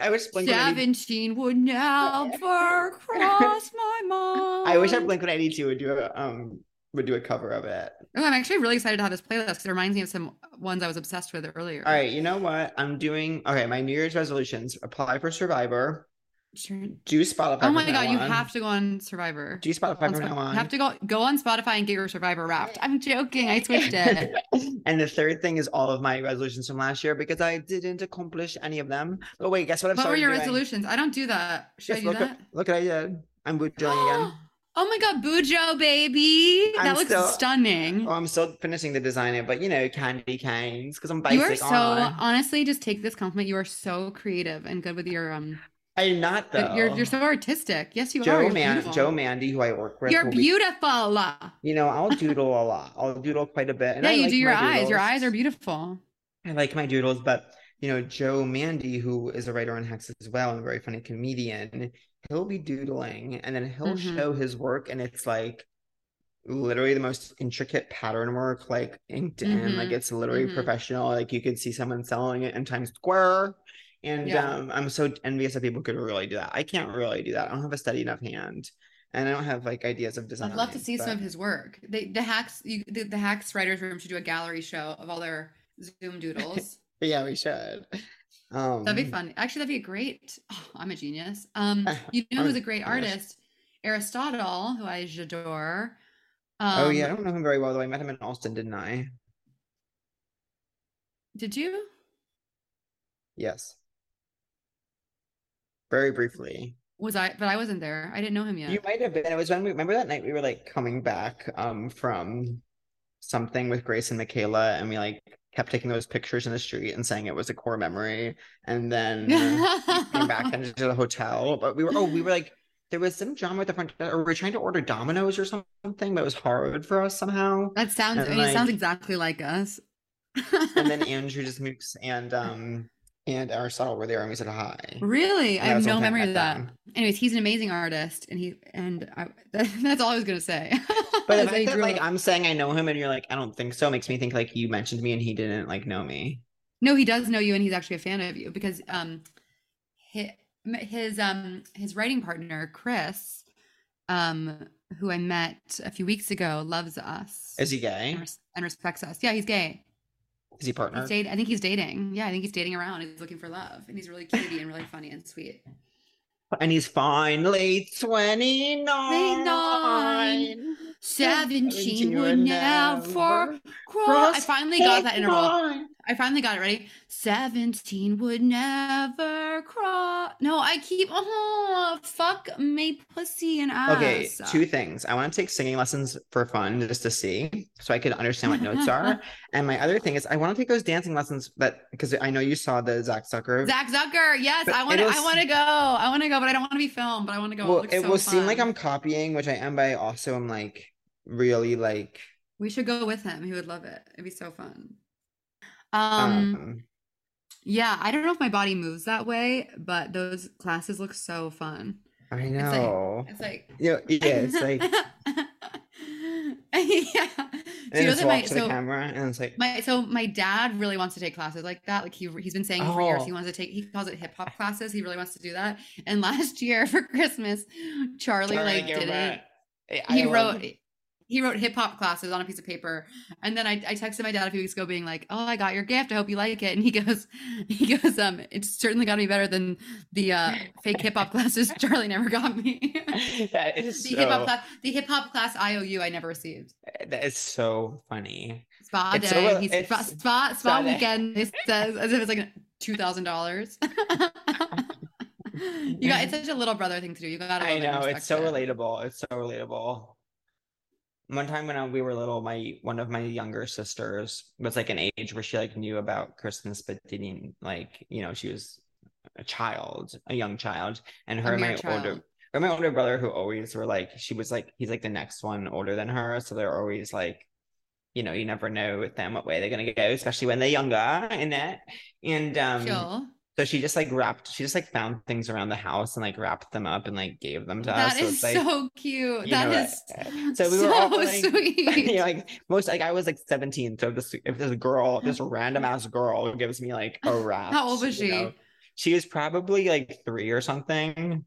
I wish Blink 182 17 would never cross my mind. I wish our Blink 182 would do a um would do a cover of it. Oh, I'm actually really excited to have this playlist because it reminds me of some ones I was obsessed with earlier. All right, you know what? I'm doing okay, my New Year's resolutions. Apply for Survivor. Sure. Do Spotify. Oh my god, you on. have to go on Survivor. do Spotify On from now on. have to go go on Spotify and get your Survivor wrapped. I'm joking. I switched it. and the third thing is all of my resolutions from last year because I didn't accomplish any of them. But wait, guess what I'm what were your doing? resolutions? I don't do that. Should Yes, I do look that? At, look I did. I'm drilling again. Oh my god, Bujo baby. I'm that looks still- stunning. Oh, I'm still finishing the designer, but you know, candy canes because I'm basic. you are so aren't honestly just take this compliment. You are so creative and good with your um I'm not though. you're you're so artistic. Yes, you are. Joe You're Man. Joe Mande, who I work with. You're will be- beautiful. you know, I'll doodle a lot. I'll doodle quite a bit. and yeah, I you like do your eyes. Your eyes are beautiful. I like my doodles, but you know, Joe Mande, who is a writer on Hacks as well and a very funny comedian, he'll be doodling and then he'll Mhm. show his work, and it's like literally the most intricate pattern work, like inked in, like it's literally Mhm. professional. Like you could see someone selling it in Times Square. And Yeah. um, I'm so envious that people could really do that. I can't really do that. I don't have a steady enough hand, and I don't have like ideas of design. I'd love to see some of his work. They, the hacks, you, the, the hacks writers room should do a gallery show of all their Zoom doodles. Yeah, we should. Um, That'd be fun. Actually, that'd be a great. Oh, I'm a genius. Um, you know who's a a great artist? Aristotle, who I adore. Oh yeah, I Um, don't know him very well though. I met him in Austin, didn't I? Did you? Yes. Very briefly. Was I? But I wasn't there. I didn't know him yet. You might have been. It was when we remember that night we were like coming back um from something with Grace and Michaela, and we like kept taking those pictures in the street and saying it was a core memory, and then came back into the hotel. But we were oh, we were like there was some drama at the front, or we were trying to order Domino's or something, but it was hard for us somehow. that sounds. I and, mean, it sounds exactly like us. And then Andrew just mooks and um and Aristotle were there, and we said hi. really, I have no memory of that. them. Anyways, he's an amazing artist, and he and I, that's all I was gonna say. But the Is that he fact that drew like a- I'm saying I know him and you're like I don't think so makes me think like you mentioned me and he didn't like know me. No, he does know you, and he's actually a fan of you because um, his, his um his writing partner Chris, um, who I met a few weeks ago, loves us Is he gay? and, res- and respects us. Yeah, he's gay. Is he partner? He's date- I think he's dating. Yeah, I think he's dating around. He's looking for love, and he's really cutie and really funny and sweet. And he's finally 29. 29. Seventeen Seventeen would would never cross. I finally got that interval. 49. I finally got it ready. 17 would never cross. No, I keep, oh, fuck me pussy and ass. Okay, two things. I want to take singing lessons for fun just to see so I can understand what notes are. And my other thing is I want to take those dancing lessons that because I know you saw the Zach Zucker. Zach Zucker, yes, But I want to. I want to go. I want to go, but I don't want to be filmed. But I want to go. well, looks it so will seem like. I'm copying, which I am, but I also am like really like We should go with him. He would love it. It'd be so fun. Um, um yeah, I don't know if my body moves that way, but those classes look so fun. I like- know. It's like Yeah, yeah, it's like yeah. and Do you know it's that my so camera and it's like my so my dad really wants to take classes like that. Like he he's been saying for years Oh. he wants to take he calls it hip hop classes. He really wants to do that. And last year for Christmas, Charlie Sorry, like did it. Gilbert. I He wrote he wrote hip hop classes on a piece of paper. And then I, I texted my dad a few weeks ago being like, Oh, I got your gift. I hope you like it. And he goes, he goes, um, it's certainly gotta be better than the uh fake hip hop classes Charlie never got me. that is the so, hip hop class the hip hop class IOU I never received. that is so funny. Spa It's day. so- He's it's- spa, spa, spa weekend. It says as if it's like two thousand dollars. You got it's such a little brother thing to do. You got to. I know it's so relatable. It's so relatable. One time when I, we were little, my one of my younger sisters was like an age where she like knew about Christmas, but didn't like you know she was a child, a young child, and her and my mere older or my older brother who always were like she was like he's like the next one older than her, so they're always like, you know, you never know with them what way they're gonna go, especially when they're younger in it. And um Sure. So she just like wrapped she just like found things around the house and like wrapped them up and like gave them to us. That So like so cute. That know, is so we so were all, like- sweet. you know, like most like I was like 17. So if this if this girl, this random ass girl gives me like a wrap. How old was she? know, She was probably like three or something.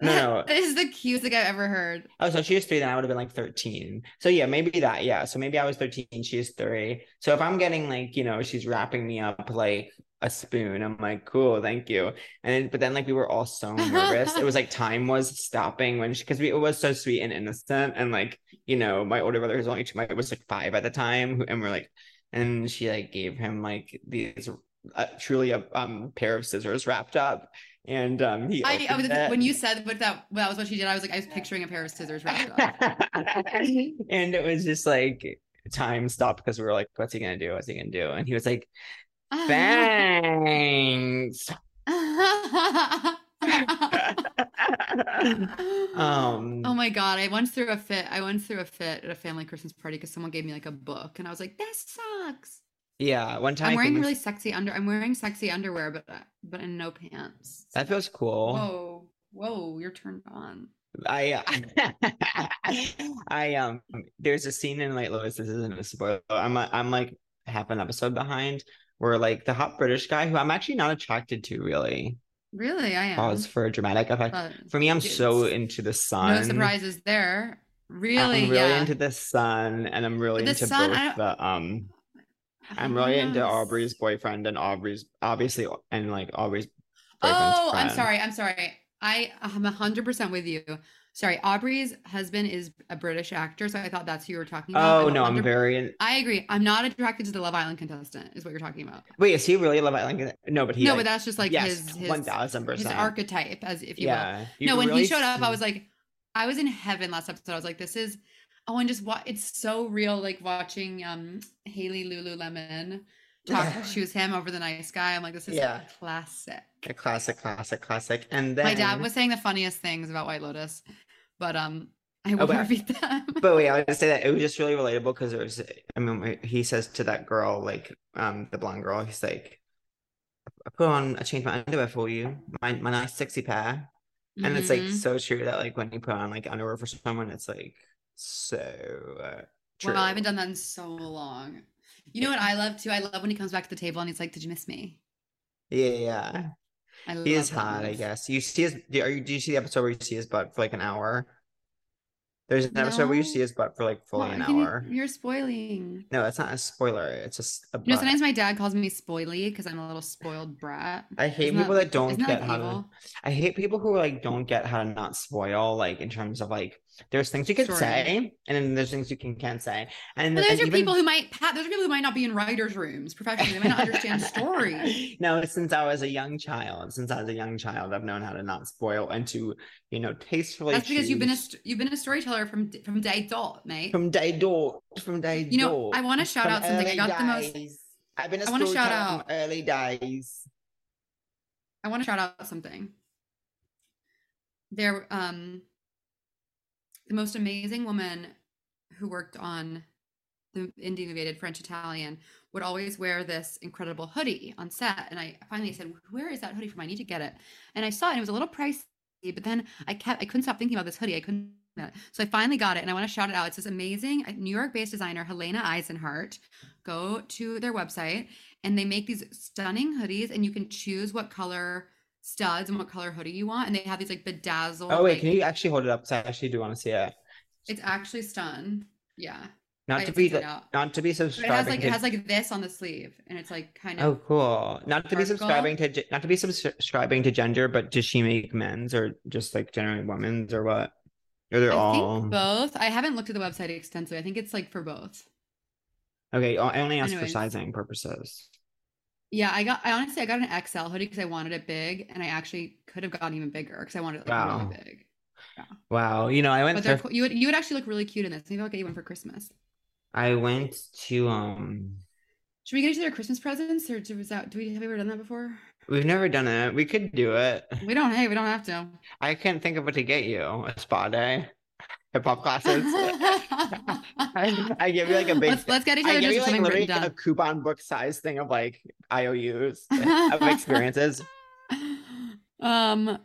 No, no. This is the cutest thing I've ever heard. Oh, so she was three, then I would have been like 13. So yeah, maybe that. Yeah. So maybe I was 13, she is three. So if I'm getting like, you know, she's wrapping me up like a spoon, I'm like, cool, thank you. And then, but then like we were all so nervous. it was like time was stopping when she, because we it was so sweet and innocent. And like, you know, my older brother was only two, my was like five at the time. And we're like, and she like gave him like these uh, truly a um pair of scissors wrapped up. And um he I, I was it. when you said what that well, that was what she did. I was like, I was picturing a pair of scissors wrapped up. and it was just like time stopped because we were like, what's he gonna do? What's he gonna do? And he was like, thanks. um oh my god! I once threw a fit. I once threw a fit at a family Christmas party because someone gave me like a book, and I was like, "This sucks." yeah, one time I'm wearing really we- sexy under. I'm wearing sexy underwear, but uh, but in no pants. that feels cool. Whoa, whoa! You're turned on. I I um there's a scene in White Lotus, this isn't a spoiler. I'm i I'm like half an episode behind where like the hot British guy who I'm actually not attracted to really. Really, I am. Pause for dramatic effect. but For me, I'm so into the son. No surprises there. Really, I'm really yeah. into the son, and I'm really into son, both the um. I'm really into Aubrey's boyfriend and Aubrey's obviously and like Aubrey's Oh, I'm sorry. I'm sorry. I am hundred percent with you. Sorry, Aubrey's husband is a British actor, so I thought that's who you were talking about. Oh no, I'm 100 very. In- I agree. I'm not attracted to the Love Island contestant. Is what you're talking about. Wait, is he really Love Island? No, but he. no, like, but that's just like yes, his his one thousand his percent. archetype, as if you will. Yeah. you no, when really he showed up, I was like, I was in heaven last episode. I was like, this is oh, and just what it's so real, like watching um Haley Lululemon talk choose him over the nice guy. I'm like, this is Yeah. classic. a classic, classic, classic. And then My dad was saying the funniest things about White Lotus, but um, I Oh, won't but- repeat them. But wait, I was gonna say that it was just really relatable because it was. I mean, he says to that girl, like, um, the blonde girl, he's like, "I put on, I changed my underwear for you, my my nice sexy pair." And it's like Mhm. so true that like when you put on like underwear for someone, it's like so uh, true. well, I haven't done that in so long. You know what I love too? I love when he comes back to the table and he's like, "Did you miss me?" Yeah, yeah. I He is that hot, I guess. You see his do, are you do you see the episode where you see his butt for like an hour? There's an episode where you see his butt for like fully Well, an can you- hour. You're spoiling. No, it's not a spoiler. It's just a You know, sometimes my dad calls me spoily because I'm a little spoiled brat. I hate Isn't people that don't get like how to? I hate people who like don't get how to not spoil, like in terms of like there's things you can Sure. say and then there's things you can can't say. And, But those and are even- people who might Pat, those are people who might not be in writers' rooms professionally. They might not understand story. no, since I was a young child, since I was a young child, I've known how to not spoil and to, you know, tastefully. That's because you've been a you've been a storyteller from from day dot, mate. from day dot, from day You know, dot, I want to shout from out something. I got the most. I've been a I wanna shout storyteller out- from early days. I want to shout out something. There, um, the most amazing woman who worked on the Invaded French Italian would always wear this incredible hoodie on set. And I finally said, Where is that hoodie from? I need to get it. And I saw it, and it was a little pricey, but then I kept, I couldn't stop thinking about this hoodie. I couldn't. So I finally got it, and I want to shout it out. It's this amazing uh, New York-based designer, Helena Eisenhart. Go to their website, and they make these stunning hoodies, and you can choose what color studs and what color hoodie you want. And they have these like bedazzled. Oh wait, like- can you actually hold it up? Because I actually do want to see it. It's actually stun. Yeah. Not I to be took it out. not to be But subscribing. it has like to... it has like this on the sleeve, and it's like kind of. Oh, cool. Not to be subscribing to not to be subscribing to gender, but does she make men's or just like generally women's or what? Or they're I all both. I haven't looked at the website extensively. I think it's like for both. okay. I only asked for sizing purposes. Yeah, I got. I honestly, I got an XL hoodie because I wanted it big, and I actually could have gotten even bigger because I wanted it like Wow. really big. Wow. You know, I went But they're thrift- cool. you would you would actually look really cute in this. Maybe I'll get you one for Christmas. I went to um Should we get each other Christmas presents, or do, is that, do we have we ever done that before? We've never done it. We could do it. We don't. Hey, we don't have to. I can't think of what to get you. A spa day, hip hop classes. I, I give you like a big. let's, let's get each I other give just you like something literally written a coupon book size thing of like IOUs of experiences. Um,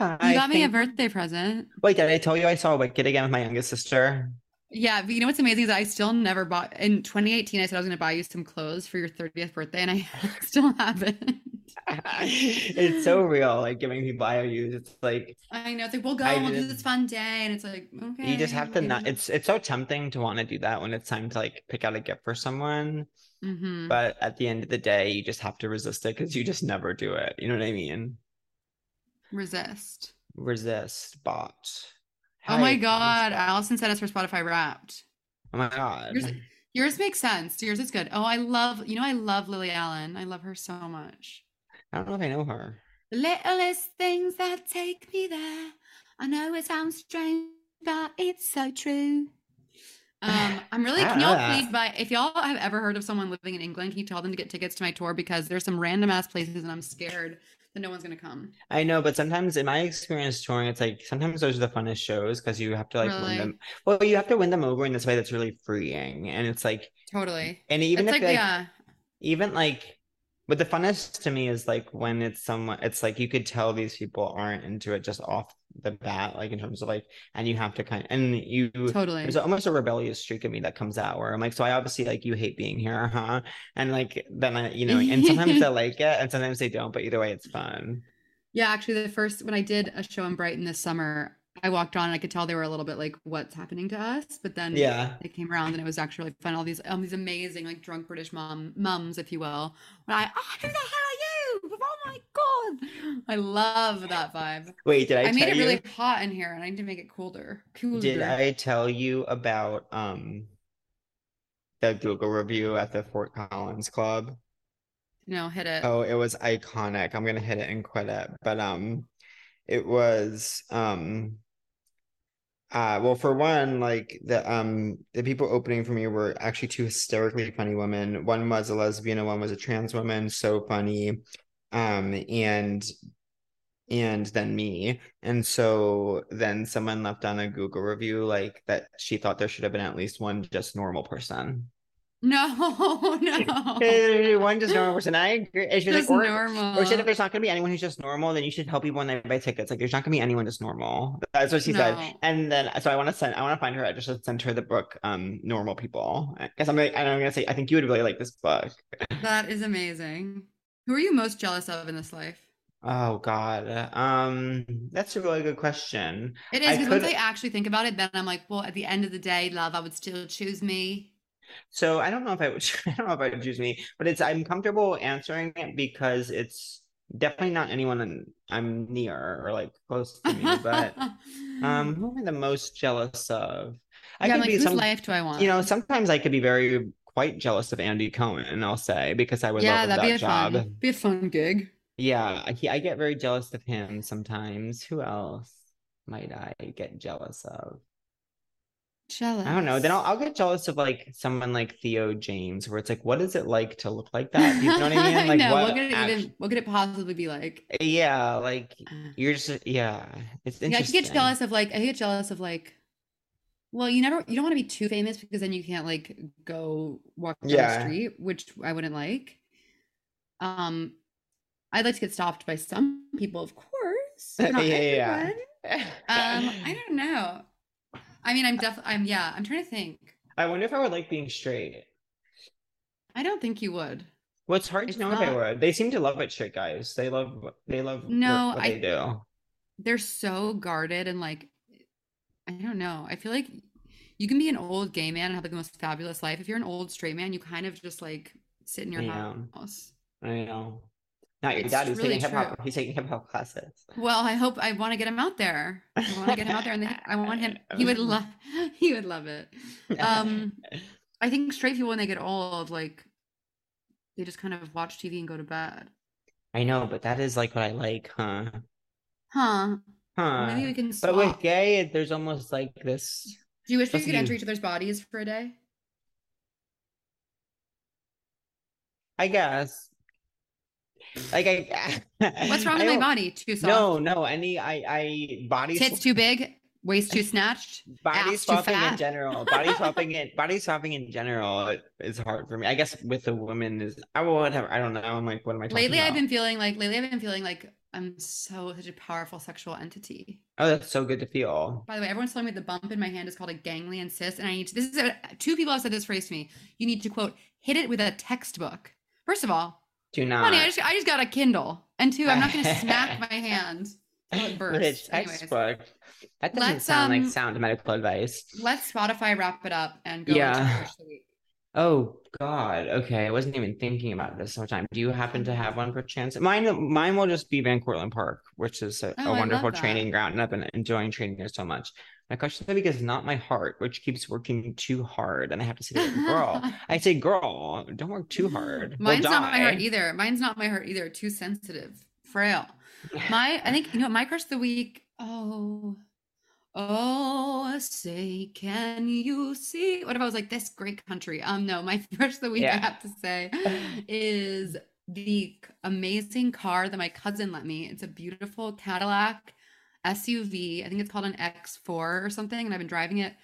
you I got me a birthday present. Wait, did I tell you I saw Wicked again with my youngest sister? Yeah, but you know what's amazing is I still never bought. In 2018, I said I was going to buy you some clothes for your 30th birthday, and I still haven't. it's so real, like giving people IOUs. It's like I know it's like we'll go, I we'll do this fun day, and it's like okay. you just have to not. It's it's so tempting to want to do that when it's time to like pick out a gift for someone. Mhm. But at the end of the day, you just have to resist it because you just never do it. You know what I mean? resist. Resist, bot. Oh my god. Allison sent us for Spotify Wrapped. Oh my god. Yours, yours makes sense. Yours is good. Oh, I love. You know, I love Lily Allen. I love her so much. I don't know if I know her. The littlest things that take me there. I know it sounds strange, but it's so true. Um, I'm really. Can y'all please buy? If y'all have ever heard of someone living in England, can you tell them to get tickets to my tour because there's some random ass places, and I'm scared that no one's gonna come. I know, but sometimes in my experience touring, it's like sometimes those are the funnest shows because you have to like Really? win them. Well, you have to win them over in this way that's really freeing, and it's like, Totally. and even it's if like, like, yeah, even like, but the funnest to me is like when it's someone, it's like you could tell these people aren't into it just off the bat, like in terms of like, and you have to kind of, and you. totally. There's almost a rebellious streak in me that comes out where I'm like, so I obviously like you hate being here, huh? And like then I, you know, and sometimes they like it and sometimes they don't, but either way, it's fun. Yeah, actually, the first when I did a show in Brighton this summer, I walked on and I could tell they were a little bit like, "What's happening to us?" But then Yeah. they came around and it was actually really fun. All these, um, these amazing like drunk British mom mums, if you will. When I, oh, who the hell are you? Oh my god, I love that vibe. Wait, did I, I, made it you? really hot in here, and I need to make it colder. Cooler. Did I tell you about um the Google review at the Fort Collins Club? No, hit it. Oh, it was iconic. I'm gonna hit it and quit it. But um it was um uh well for one, like the um the people opening for me were actually two hysterically funny women. One was a lesbian and one was a trans woman, so funny. Um and and then me. And so then someone left on a Google review like that she thought there should have been at least one just normal person. No, no. One just normal person. I agree. It's just Just like, or, normal. or should if there's not gonna be anyone who's just normal, then you should tell people when they buy tickets. Like there's not gonna be anyone just normal. That's what she said. And then so I want to send I want to find her address and send her the book, um, Normal People. Because I'm like, and I'm gonna say I think you would really like this book. That is amazing. Who are you most jealous of in this life? Oh God. Um, that's a really good question. It is because once I actually think about it, then I'm like, well, at the end of the day, love, I would still choose me. So I don't know if I would I don't know if I would choose me, but it's I'm comfortable answering it because it's definitely not anyone I'm near or like close to me. But um, who am I the most jealous of? I yeah, could like, be whose some, life do I want? you know, sometimes I could be very quite jealous of Andy Cohen, I'll say, because I would yeah, love that'd be a job. fun, be a fun gig. Yeah, I, he- I get very jealous of him sometimes. Who else might I get jealous of? Jealous. I don't know. Then I'll, I'll get jealous of like someone like Theo James, where it's like, what is it like to look like that? You know what I mean? Like, what What could it act- even? What could it possibly be like? Yeah, like Uh, you're just yeah. It's Yeah, I get jealous of like I get jealous of like. Well, you never you don't want to be too famous because then you can't like go walk down Yeah. the street, which I wouldn't like. Um, I'd like to get stopped by some people, of course. not Yeah, yeah. Um, I don't know. I mean, I'm definitely I'm yeah, I'm trying to think. I wonder if I would like being straight. I don't think you would. Well, it's hard It's to know if I would. They seem to love it, straight guys. They love they love what- No, what I- they do. They're so guarded and like I don't know. I feel like you can be an old gay man and have like the most fabulous life. If you're an old straight man, you kind of just like sit in your Yeah. house. I know. Not your It's dad. He's really taking hip hop. He's taking hip hop classes. Well, I hope I want to get him out there. I want to get him out there, and I want him. He would love. He would love it. Um, I think straight people when they get old, like they just kind of watch TV and go to bed. I know, but that is like what I like, huh? Huh? Huh. Maybe we can swap. But with gay, there's almost like this. Do you wish we could enter each other's bodies for a day? I guess. like I. What's wrong I with my body? Too soft. No, no. Any, I, I body Tits too big. Waist too snatched. body swapping in general. Body swapping in body swapping in general is hard for me. I guess with a woman is I will whatever. I don't know. I'm like, what am I talking Lately, I've been feeling like lately I've been feeling like I'm so such a powerful sexual entity. Oh, that's so good to feel. By the way, everyone's telling me the bump in my hand is called a ganglion cyst, and I need to. This is a, two people have said this phrase to me. You need to quote hit it with a textbook. First of all, Do not. honey, I just I just got a Kindle, and two, I'm not going to smack my hand. it bursts. Anyways. textbook. That doesn't sound um, like sound medical advice. Let's Spotify wrap it up and go Yeah. Into Push the Week. Oh God. Okay. I wasn't even thinking about this so time. Do you happen to have one per chance? Mine mine will just be Van Cortlandt Park, which is a, Oh, a wonderful training ground, and I've been enjoying training there so much. My question of the week is not my heart, which keeps working too hard. And I have to say, girl, I say, girl, don't work too hard. Mine's not my heart either. Mine's not my heart either. Too sensitive, frail. My, I think you know, my crush of the week. Oh, oh, say, can you see? What if I was like this great country? Um, no, my first of the week. I have to say is the amazing car that my cousin let me. It's a beautiful Cadillac SUV. I think it's called an X4 or something, and I've been driving it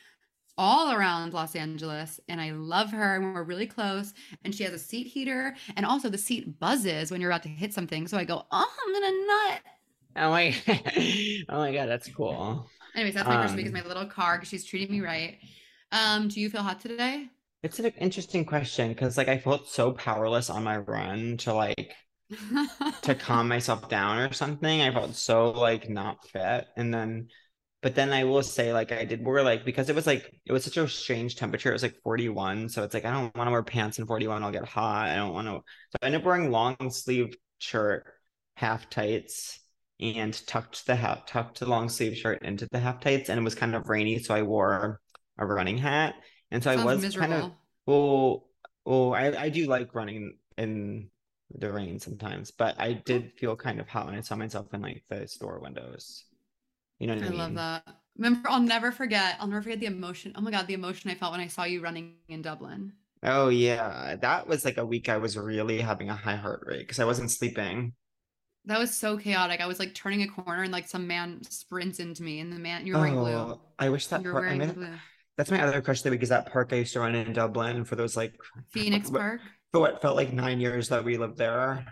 all around Los Angeles and I love her and we're really close and she has a seat heater and also the seat buzzes when you're about to hit something so I go oh I'm gonna nut Oh my, oh my God, that's cool. Anyways that's my first week is Um, my little car because she's treating me right um do you feel hot today It's an interesting question because like I felt so powerless on my run to like to calm myself down or something. I felt so like not fit. And then, but then I will say, like, I did wear like because it was like it was such a strange temperature. It was like 41. So it's like I don't want to wear pants in 41. I'll get hot. I don't want to. So I ended up wearing long sleeve shirt, half tights, and tucked the half tucked the long sleeve shirt into the half tights. And it was kind of rainy. So I wore a running hat. And so I was miserable kind of well, well, I, I do like running in the rain sometimes, but I did feel kind of hot when I saw myself in like the store windows. You know what I, I mean? love that remember I'll never forget I'll never forget the emotion oh my god the emotion I felt when I saw you running in Dublin Oh yeah, that was like a week I was really having a high heart rate because I wasn't sleeping. That was so chaotic. I was like turning a corner and like some man sprints into me and the man you're wearing blue. Oh, I wish that you I mean, blue. that's my other crush the week is that park I used to run in Dublin for those like Phoenix for- Park? for what felt like nine years that we lived there.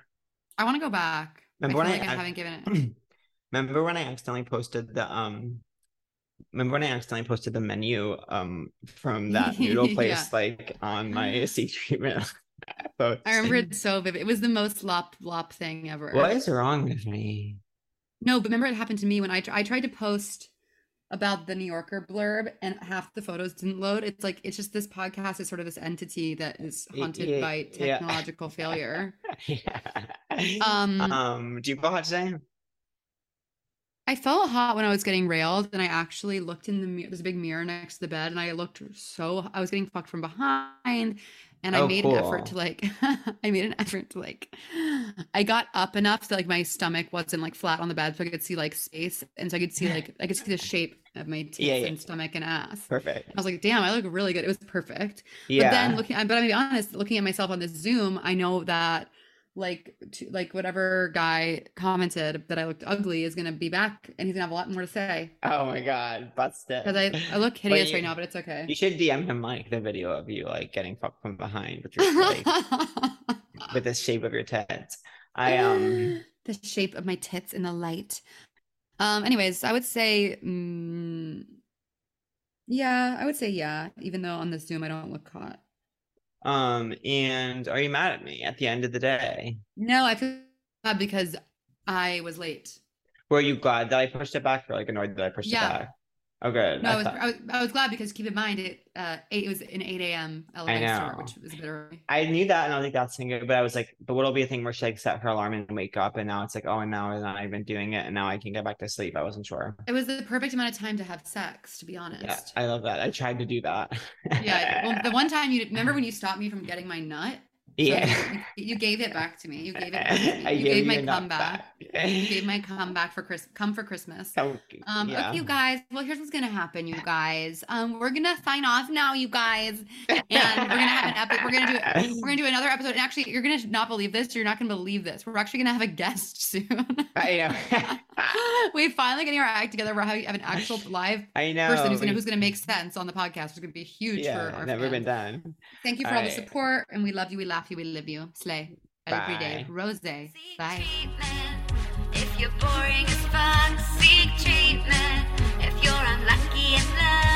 I want to go back. Remember I when like I I- haven't given it. Remember when I accidentally posted the um remember when I accidentally posted the menu um from that noodle place Yeah. like on my Seek Treatment post? I remember it so vivid. It was the most lop lop thing ever. What is wrong with me? No, but remember it happened to me when I tr- I tried to post about the New Yorker blurb and half the photos didn't load. It's like it's just this podcast is sort of this entity that is haunted yeah, by yeah. technological failure. yeah. Um, um do you feel hot today? I felt hot when I was getting railed, and I actually looked in the mirror. There's a big mirror next to the bed, and I looked so I was getting fucked from behind, and I Oh, made an effort to like, I made an effort to like, I got up enough so like my stomach wasn't like flat on the bed, so I could see like space, and so I could see like I could see the shape of my teeth Yeah, yeah. and stomach and ass. Perfect. I was like, damn, I look really good. It was perfect. Yeah. But then looking, but I'm gonna be honest, looking at myself on this Zoom, I know that like to, like whatever guy commented that I looked ugly is gonna be back and he's gonna have a lot more to say oh my god, busted. because I I look hideous you- right now, but it's okay. You should DM him like the video of you like getting fucked from behind with your like with the shape of your tits. I um the shape of my tits in the light. Um. Anyways, I would say, mm, yeah, I would say yeah. Even though on the Zoom I don't look hot. Um and are you mad at me at the end of the day? No, I feel bad because I was late. Were you glad that I pushed it back or like annoyed that I pushed Yeah. it back? Oh good. No, I I was, thought- I was I was glad because keep in mind it uh eight, it was an eight a.m. LA I start, which was a bit early. I knew that and I was like that's good, but I was like, but what'll be a thing where she like set her alarm and wake up and now it's like, oh and now I'm not even doing it and now I can get back to sleep. I wasn't sure. It was the perfect amount of time to have sex, to be honest. Yeah, I love that. I tried to do that. Yeah. Well, the one time you remember when you stopped me from getting my nut, Yeah. you, you gave it back to me. You gave it back to me. I You gave gave my enough comeback. back. You gave my comeback for Chris. Come for Christmas. So, Um, yeah. okay, you guys. Well, here's what's gonna happen, you guys. Um, we're gonna sign off now, you guys, and we're gonna have an epi- We're gonna do we're gonna do another episode. And actually, you're gonna not believe this. You're not gonna believe this. We're actually gonna have a guest soon. I know. we finally getting our act together. We're having have an actual live I know. person who's gonna who's gonna make sense on the podcast. It's gonna be huge for yeah, our never been done. Thank you for all the support, and we love you. We laugh you. We live you. Slay every day. Rose. Seek Bye. You're boring as fuck, seek treatment. If you're unlucky in love,